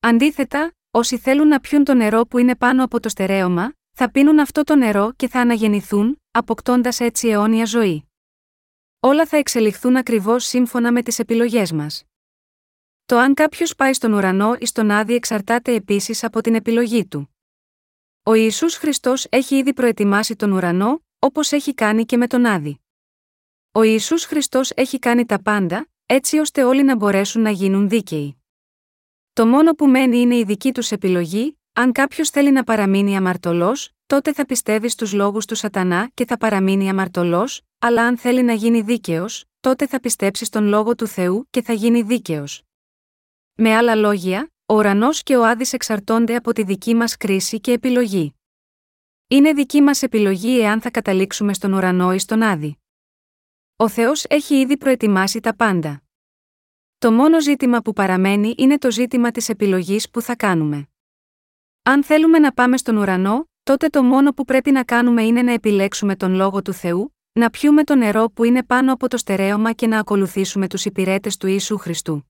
Αντίθετα, όσοι θέλουν να πιούν το νερό που είναι πάνω από το στερέωμα, θα πίνουν αυτό το νερό και θα αναγεννηθούν, αποκτώντας έτσι αιώνια ζωή. Όλα θα εξελιχθούν ακριβώς σύμφωνα με τις επιλογές μας. Το αν κάποιος πάει στον ουρανό ή στον άδει εξαρτάται επίσης από την επιλογή του. Ο Ισού Χριστός έχει ήδη προετοιμάσει τον ουρανό, όπως έχει κάνει και με τον άδει. Ο Ισού Χριστός έχει κάνει τα πάντα, έτσι ώστε όλοι να μπορέσουν να γίνουν δίκαιοι. Το μόνο που μένει είναι η δική τους επιλογή, αν κάποιος θέλει να παραμείνει αμαρτωλός, τότε θα πιστεύει στους λόγους του Σατανά και θα παραμείνει αμαρτωλός, αλλά αν θέλει να γίνει δίκαιος, τότε θα πιστέψει στον λόγο του Θεού και θα γίνει δίκαιος. Με άλλα λόγια, ο ουρανός και ο Άδης εξαρτώνται από τη δική μας κρίση και επιλογή. Είναι δική μας επιλογή εάν θα καταλήξουμε στον ουρανό ή στον Άδη. Ο Θεός έχει ήδη προετοιμάσει τα πάντα. Το μόνο ζήτημα που παραμένει είναι το ζήτημα της επιλογής που θα κάνουμε. Αν θέλουμε να πάμε στον ουρανό, τότε το μόνο που πρέπει να κάνουμε είναι να επιλέξουμε τον λόγο του Θεού, να πιούμε το νερό που είναι πάνω από το στερέωμα και να ακολουθήσουμε τους υπηρέτες του Ιησού Χριστού.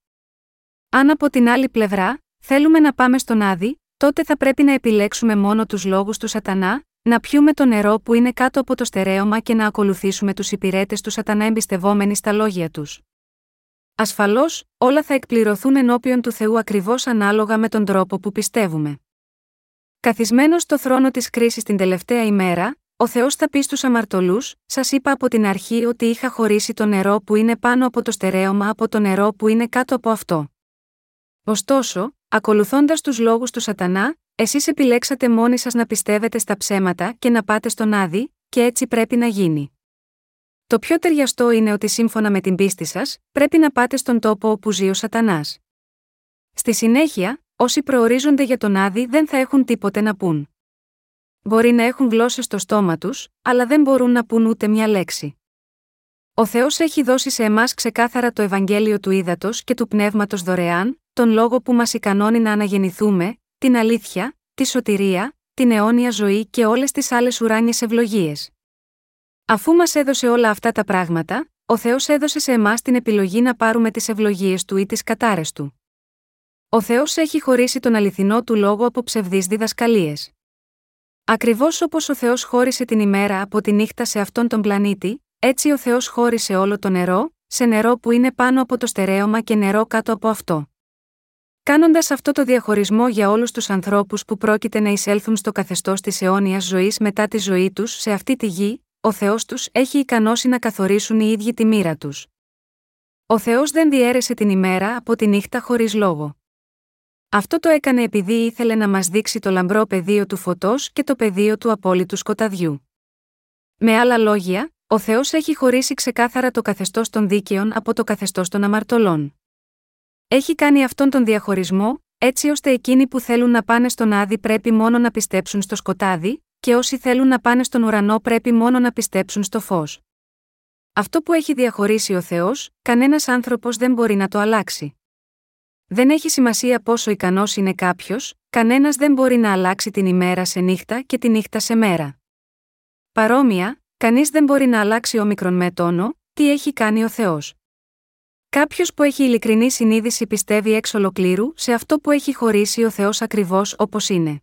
Αν από την άλλη πλευρά, θέλουμε να πάμε στον Άδη, τότε θα πρέπει να επιλέξουμε μόνο τους λόγους του Σατανά, να πιούμε το νερό που είναι κάτω από το στερέωμα και να ακολουθήσουμε τους υπηρέτες του Σατανά εμπιστευόμενοι στα λόγια τους. Ασφαλώς, όλα θα εκπληρωθούν ενώπιον του Θεού ακριβώς ανάλογα με τον τρόπο που πιστεύουμε. Καθισμένος στο θρόνο της κρίσης την τελευταία ημέρα, ο Θεός θα πει στους αμαρτωλούς: Σας είπα από την αρχή ότι είχα χωρίσει το νερό που είναι πάνω από το στερέωμα από το νερό που είναι κάτω από αυτό. Ωστόσο, ακολουθώντας τους λόγους του Σατανά, εσείς επιλέξατε μόνοι σας να πιστεύετε στα ψέματα και να πάτε στον Άδη, και έτσι πρέπει να γίνει. Το πιο ταιριαστό είναι ότι σύμφωνα με την πίστη σας, πρέπει να πάτε στον τόπο όπου ζει ο Σατανάς. Στη συνέχεια, όσοι προορίζονται για τον Άδη δεν θα έχουν τίποτε να πούν. Μπορεί να έχουν γλώσσε στο στόμα τους, αλλά δεν μπορούν να πούν ούτε μια λέξη. Ο Θεός έχει δώσει σε εμάς ξεκάθαρα το Ευαγγέλιο του Ήδατος και του Πνεύματος δωρεάν, τον λόγο που μας ικανώνει να αναγεννηθούμε, την αλήθεια, τη σωτηρία, την αιώνια ζωή και όλες τις άλλες ουράνιες ευλογίες. Αφού μας έδωσε όλα αυτά τα πράγματα, ο Θεός έδωσε σε εμάς την επιλογή να πάρουμε τις ευλογίες του ή τις κατάρες του. Ο Θεός έχει χωρίσει τον αληθινό του λόγο από ψευδείς διδασκαλίες. Ακριβώς όπως ο Θεός χώρισε την ημέρα από τη νύχτα σε αυτόν τον πλανήτη, έτσι ο Θεός χώρισε όλο το νερό, σε νερό που είναι πάνω από το στερέωμα και νερό κάτω από αυτό. Κάνοντας αυτό το διαχωρισμό για όλους τους ανθρώπους που πρόκειται να εισέλθουν στο καθεστώς της αιώνιας ζωής μετά τη ζωή τους σε αυτή τη γη, ο Θεός τους έχει ικανώσει να καθορίσουν οι ίδιοι τη μοίρα τους. Ο Θεός δεν διέρεσε την ημέρα από τη νύχτα χωρίς λόγο. Αυτό το έκανε επειδή ήθελε να μας δείξει το λαμπρό πεδίο του φωτός και το πεδίο του απόλυτου σκοταδιού. Με άλλα λόγια, ο Θεός έχει χωρίσει ξεκάθαρα το καθεστώς των δίκαιων από το καθεστώς των αμαρτωλών. Έχει κάνει αυτόν τον διαχωρισμό, έτσι ώστε εκείνοι που θέλουν να πάνε στον Άδη πρέπει μόνο να πιστέψουν στο σκοτάδι, και όσοι θέλουν να πάνε στον ουρανό πρέπει μόνο να πιστέψουν στο φως. Αυτό που έχει διαχωρίσει ο Θεός, κανένας άνθρωπος δεν μπορεί να το αλλάξει. Δεν έχει σημασία πόσο ικανός είναι κάποιος, κανένας δεν μπορεί να αλλάξει την ημέρα σε νύχτα και τη νύχτα σε μέρα. Παρόμοια, κανείς δεν μπορεί να αλλάξει όμικρον με τόνο, τι έχει κάνει ο Θεός. Κάποιος που έχει ειλικρινή συνείδηση πιστεύει εξ ολοκλήρου σε αυτό που έχει χωρίσει ο Θεός ακριβώς όπως είναι.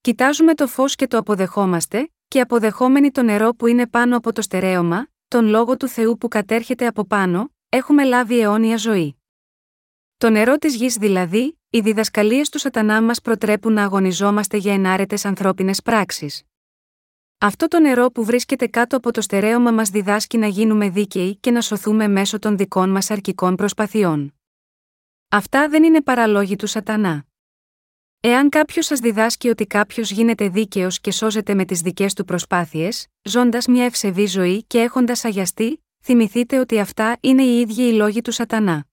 Κοιτάζουμε το φως και το αποδεχόμαστε, και αποδεχόμενοι το νερό που είναι πάνω από το στερέωμα, τον λόγο του Θεού που κατέρχεται από πάνω, έχουμε λάβει αιώνια ζωή. Το νερό της γης δηλαδή, οι διδασκαλίες του Σατανά μας προτρέπουν να αγωνιζόμαστε για ενάρετες ανθρώπινες πράξεις. Αυτό το νερό που βρίσκεται κάτω από το στερέωμα μας διδάσκει να γίνουμε δίκαιοι και να σωθούμε μέσω των δικών μας αρκικών προσπαθειών. Αυτά δεν είναι παραλόγοι του Σατανά. Εάν κάποιος σας διδάσκει ότι κάποιος γίνεται δίκαιος και σώζεται με τις δικές του προσπάθειες, ζώντας μια ευσεβή ζωή και έχοντας αγιαστεί, θυμηθείτε ότι αυτά είναι οι ίδιοι οι λόγοι του Σατανά.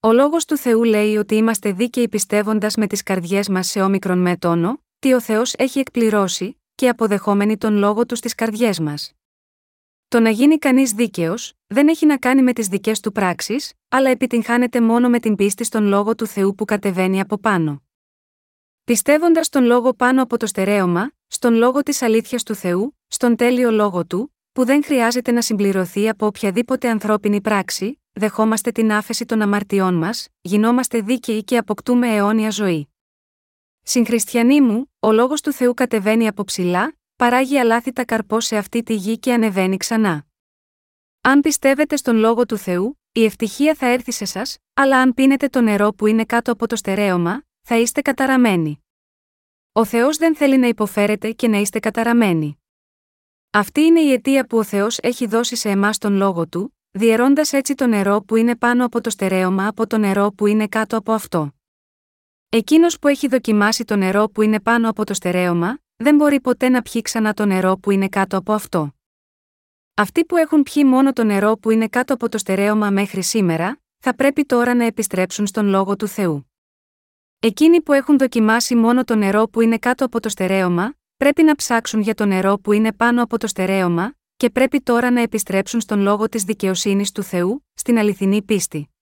Ο λόγος του Θεού λέει ότι είμαστε δίκαιοι πιστεύοντας με τις καρδιές μας σε όμικρον με τόνο, τι ο Θεός έχει εκπληρώσει, και αποδεχόμενοι τον λόγο τους στις καρδιές μας. Το να γίνει κανείς δίκαιος, δεν έχει να κάνει με τις δικές του πράξεις, αλλά επιτυγχάνεται μόνο με την πίστη στον λόγο του Θεού που κατεβαίνει από πάνω. Πιστεύοντας τον λόγο πάνω από το στερέωμα, στον λόγο της αλήθειας του Θεού, στον τέλειο λόγο του, που δεν χρειάζεται να συμπληρωθεί από οποιαδήποτε ανθρώπινη πράξη, δεχόμαστε την άφεση των αμαρτιών μας, γινόμαστε δίκαιοι και αποκτούμε αιώνια ζωή. Συγχριστιανοί μου, ο λόγος του Θεού κατεβαίνει από ψηλά, παράγει αλάθητα καρπό σε αυτή τη γη και ανεβαίνει ξανά. Αν πιστεύετε στον λόγο του Θεού, η ευτυχία θα έρθει σε σας, αλλά αν πίνετε το νερό που είναι κάτω από το στερέωμα, θα είστε καταραμένοι. Ο Θεός δεν θέλει να υποφέρετε και να είστε καταραμένοι. Αυτή είναι η αιτία που ο Θεός έχει δώσει σε εμάς τον λόγο του, διαιρώντας έτσι το νερό που είναι πάνω από το στερέωμα από το νερό που είναι κάτω από αυτό. Εκείνος που έχει δοκιμάσει το νερό που είναι πάνω από το στερέωμα, δεν μπορεί ποτέ να πιει ξανά το νερό που είναι κάτω από αυτό. Αυτοί που έχουν πιει μόνο το νερό που είναι κάτω από το στερέωμα μέχρι σήμερα, θα πρέπει τώρα να επιστρέψουν στον λόγο του Θεού. Εκείνοι που έχουν δοκιμάσει μόνο το νερό που είναι κάτω από το στερέωμα, πρέπει να ψάξουν για το νερό που είναι πάνω από το στερέωμα, και πρέπει τώρα να επιστρέψουν στον λόγο της δικαιοσύνης του Θεού, στην αληθινή πίστη.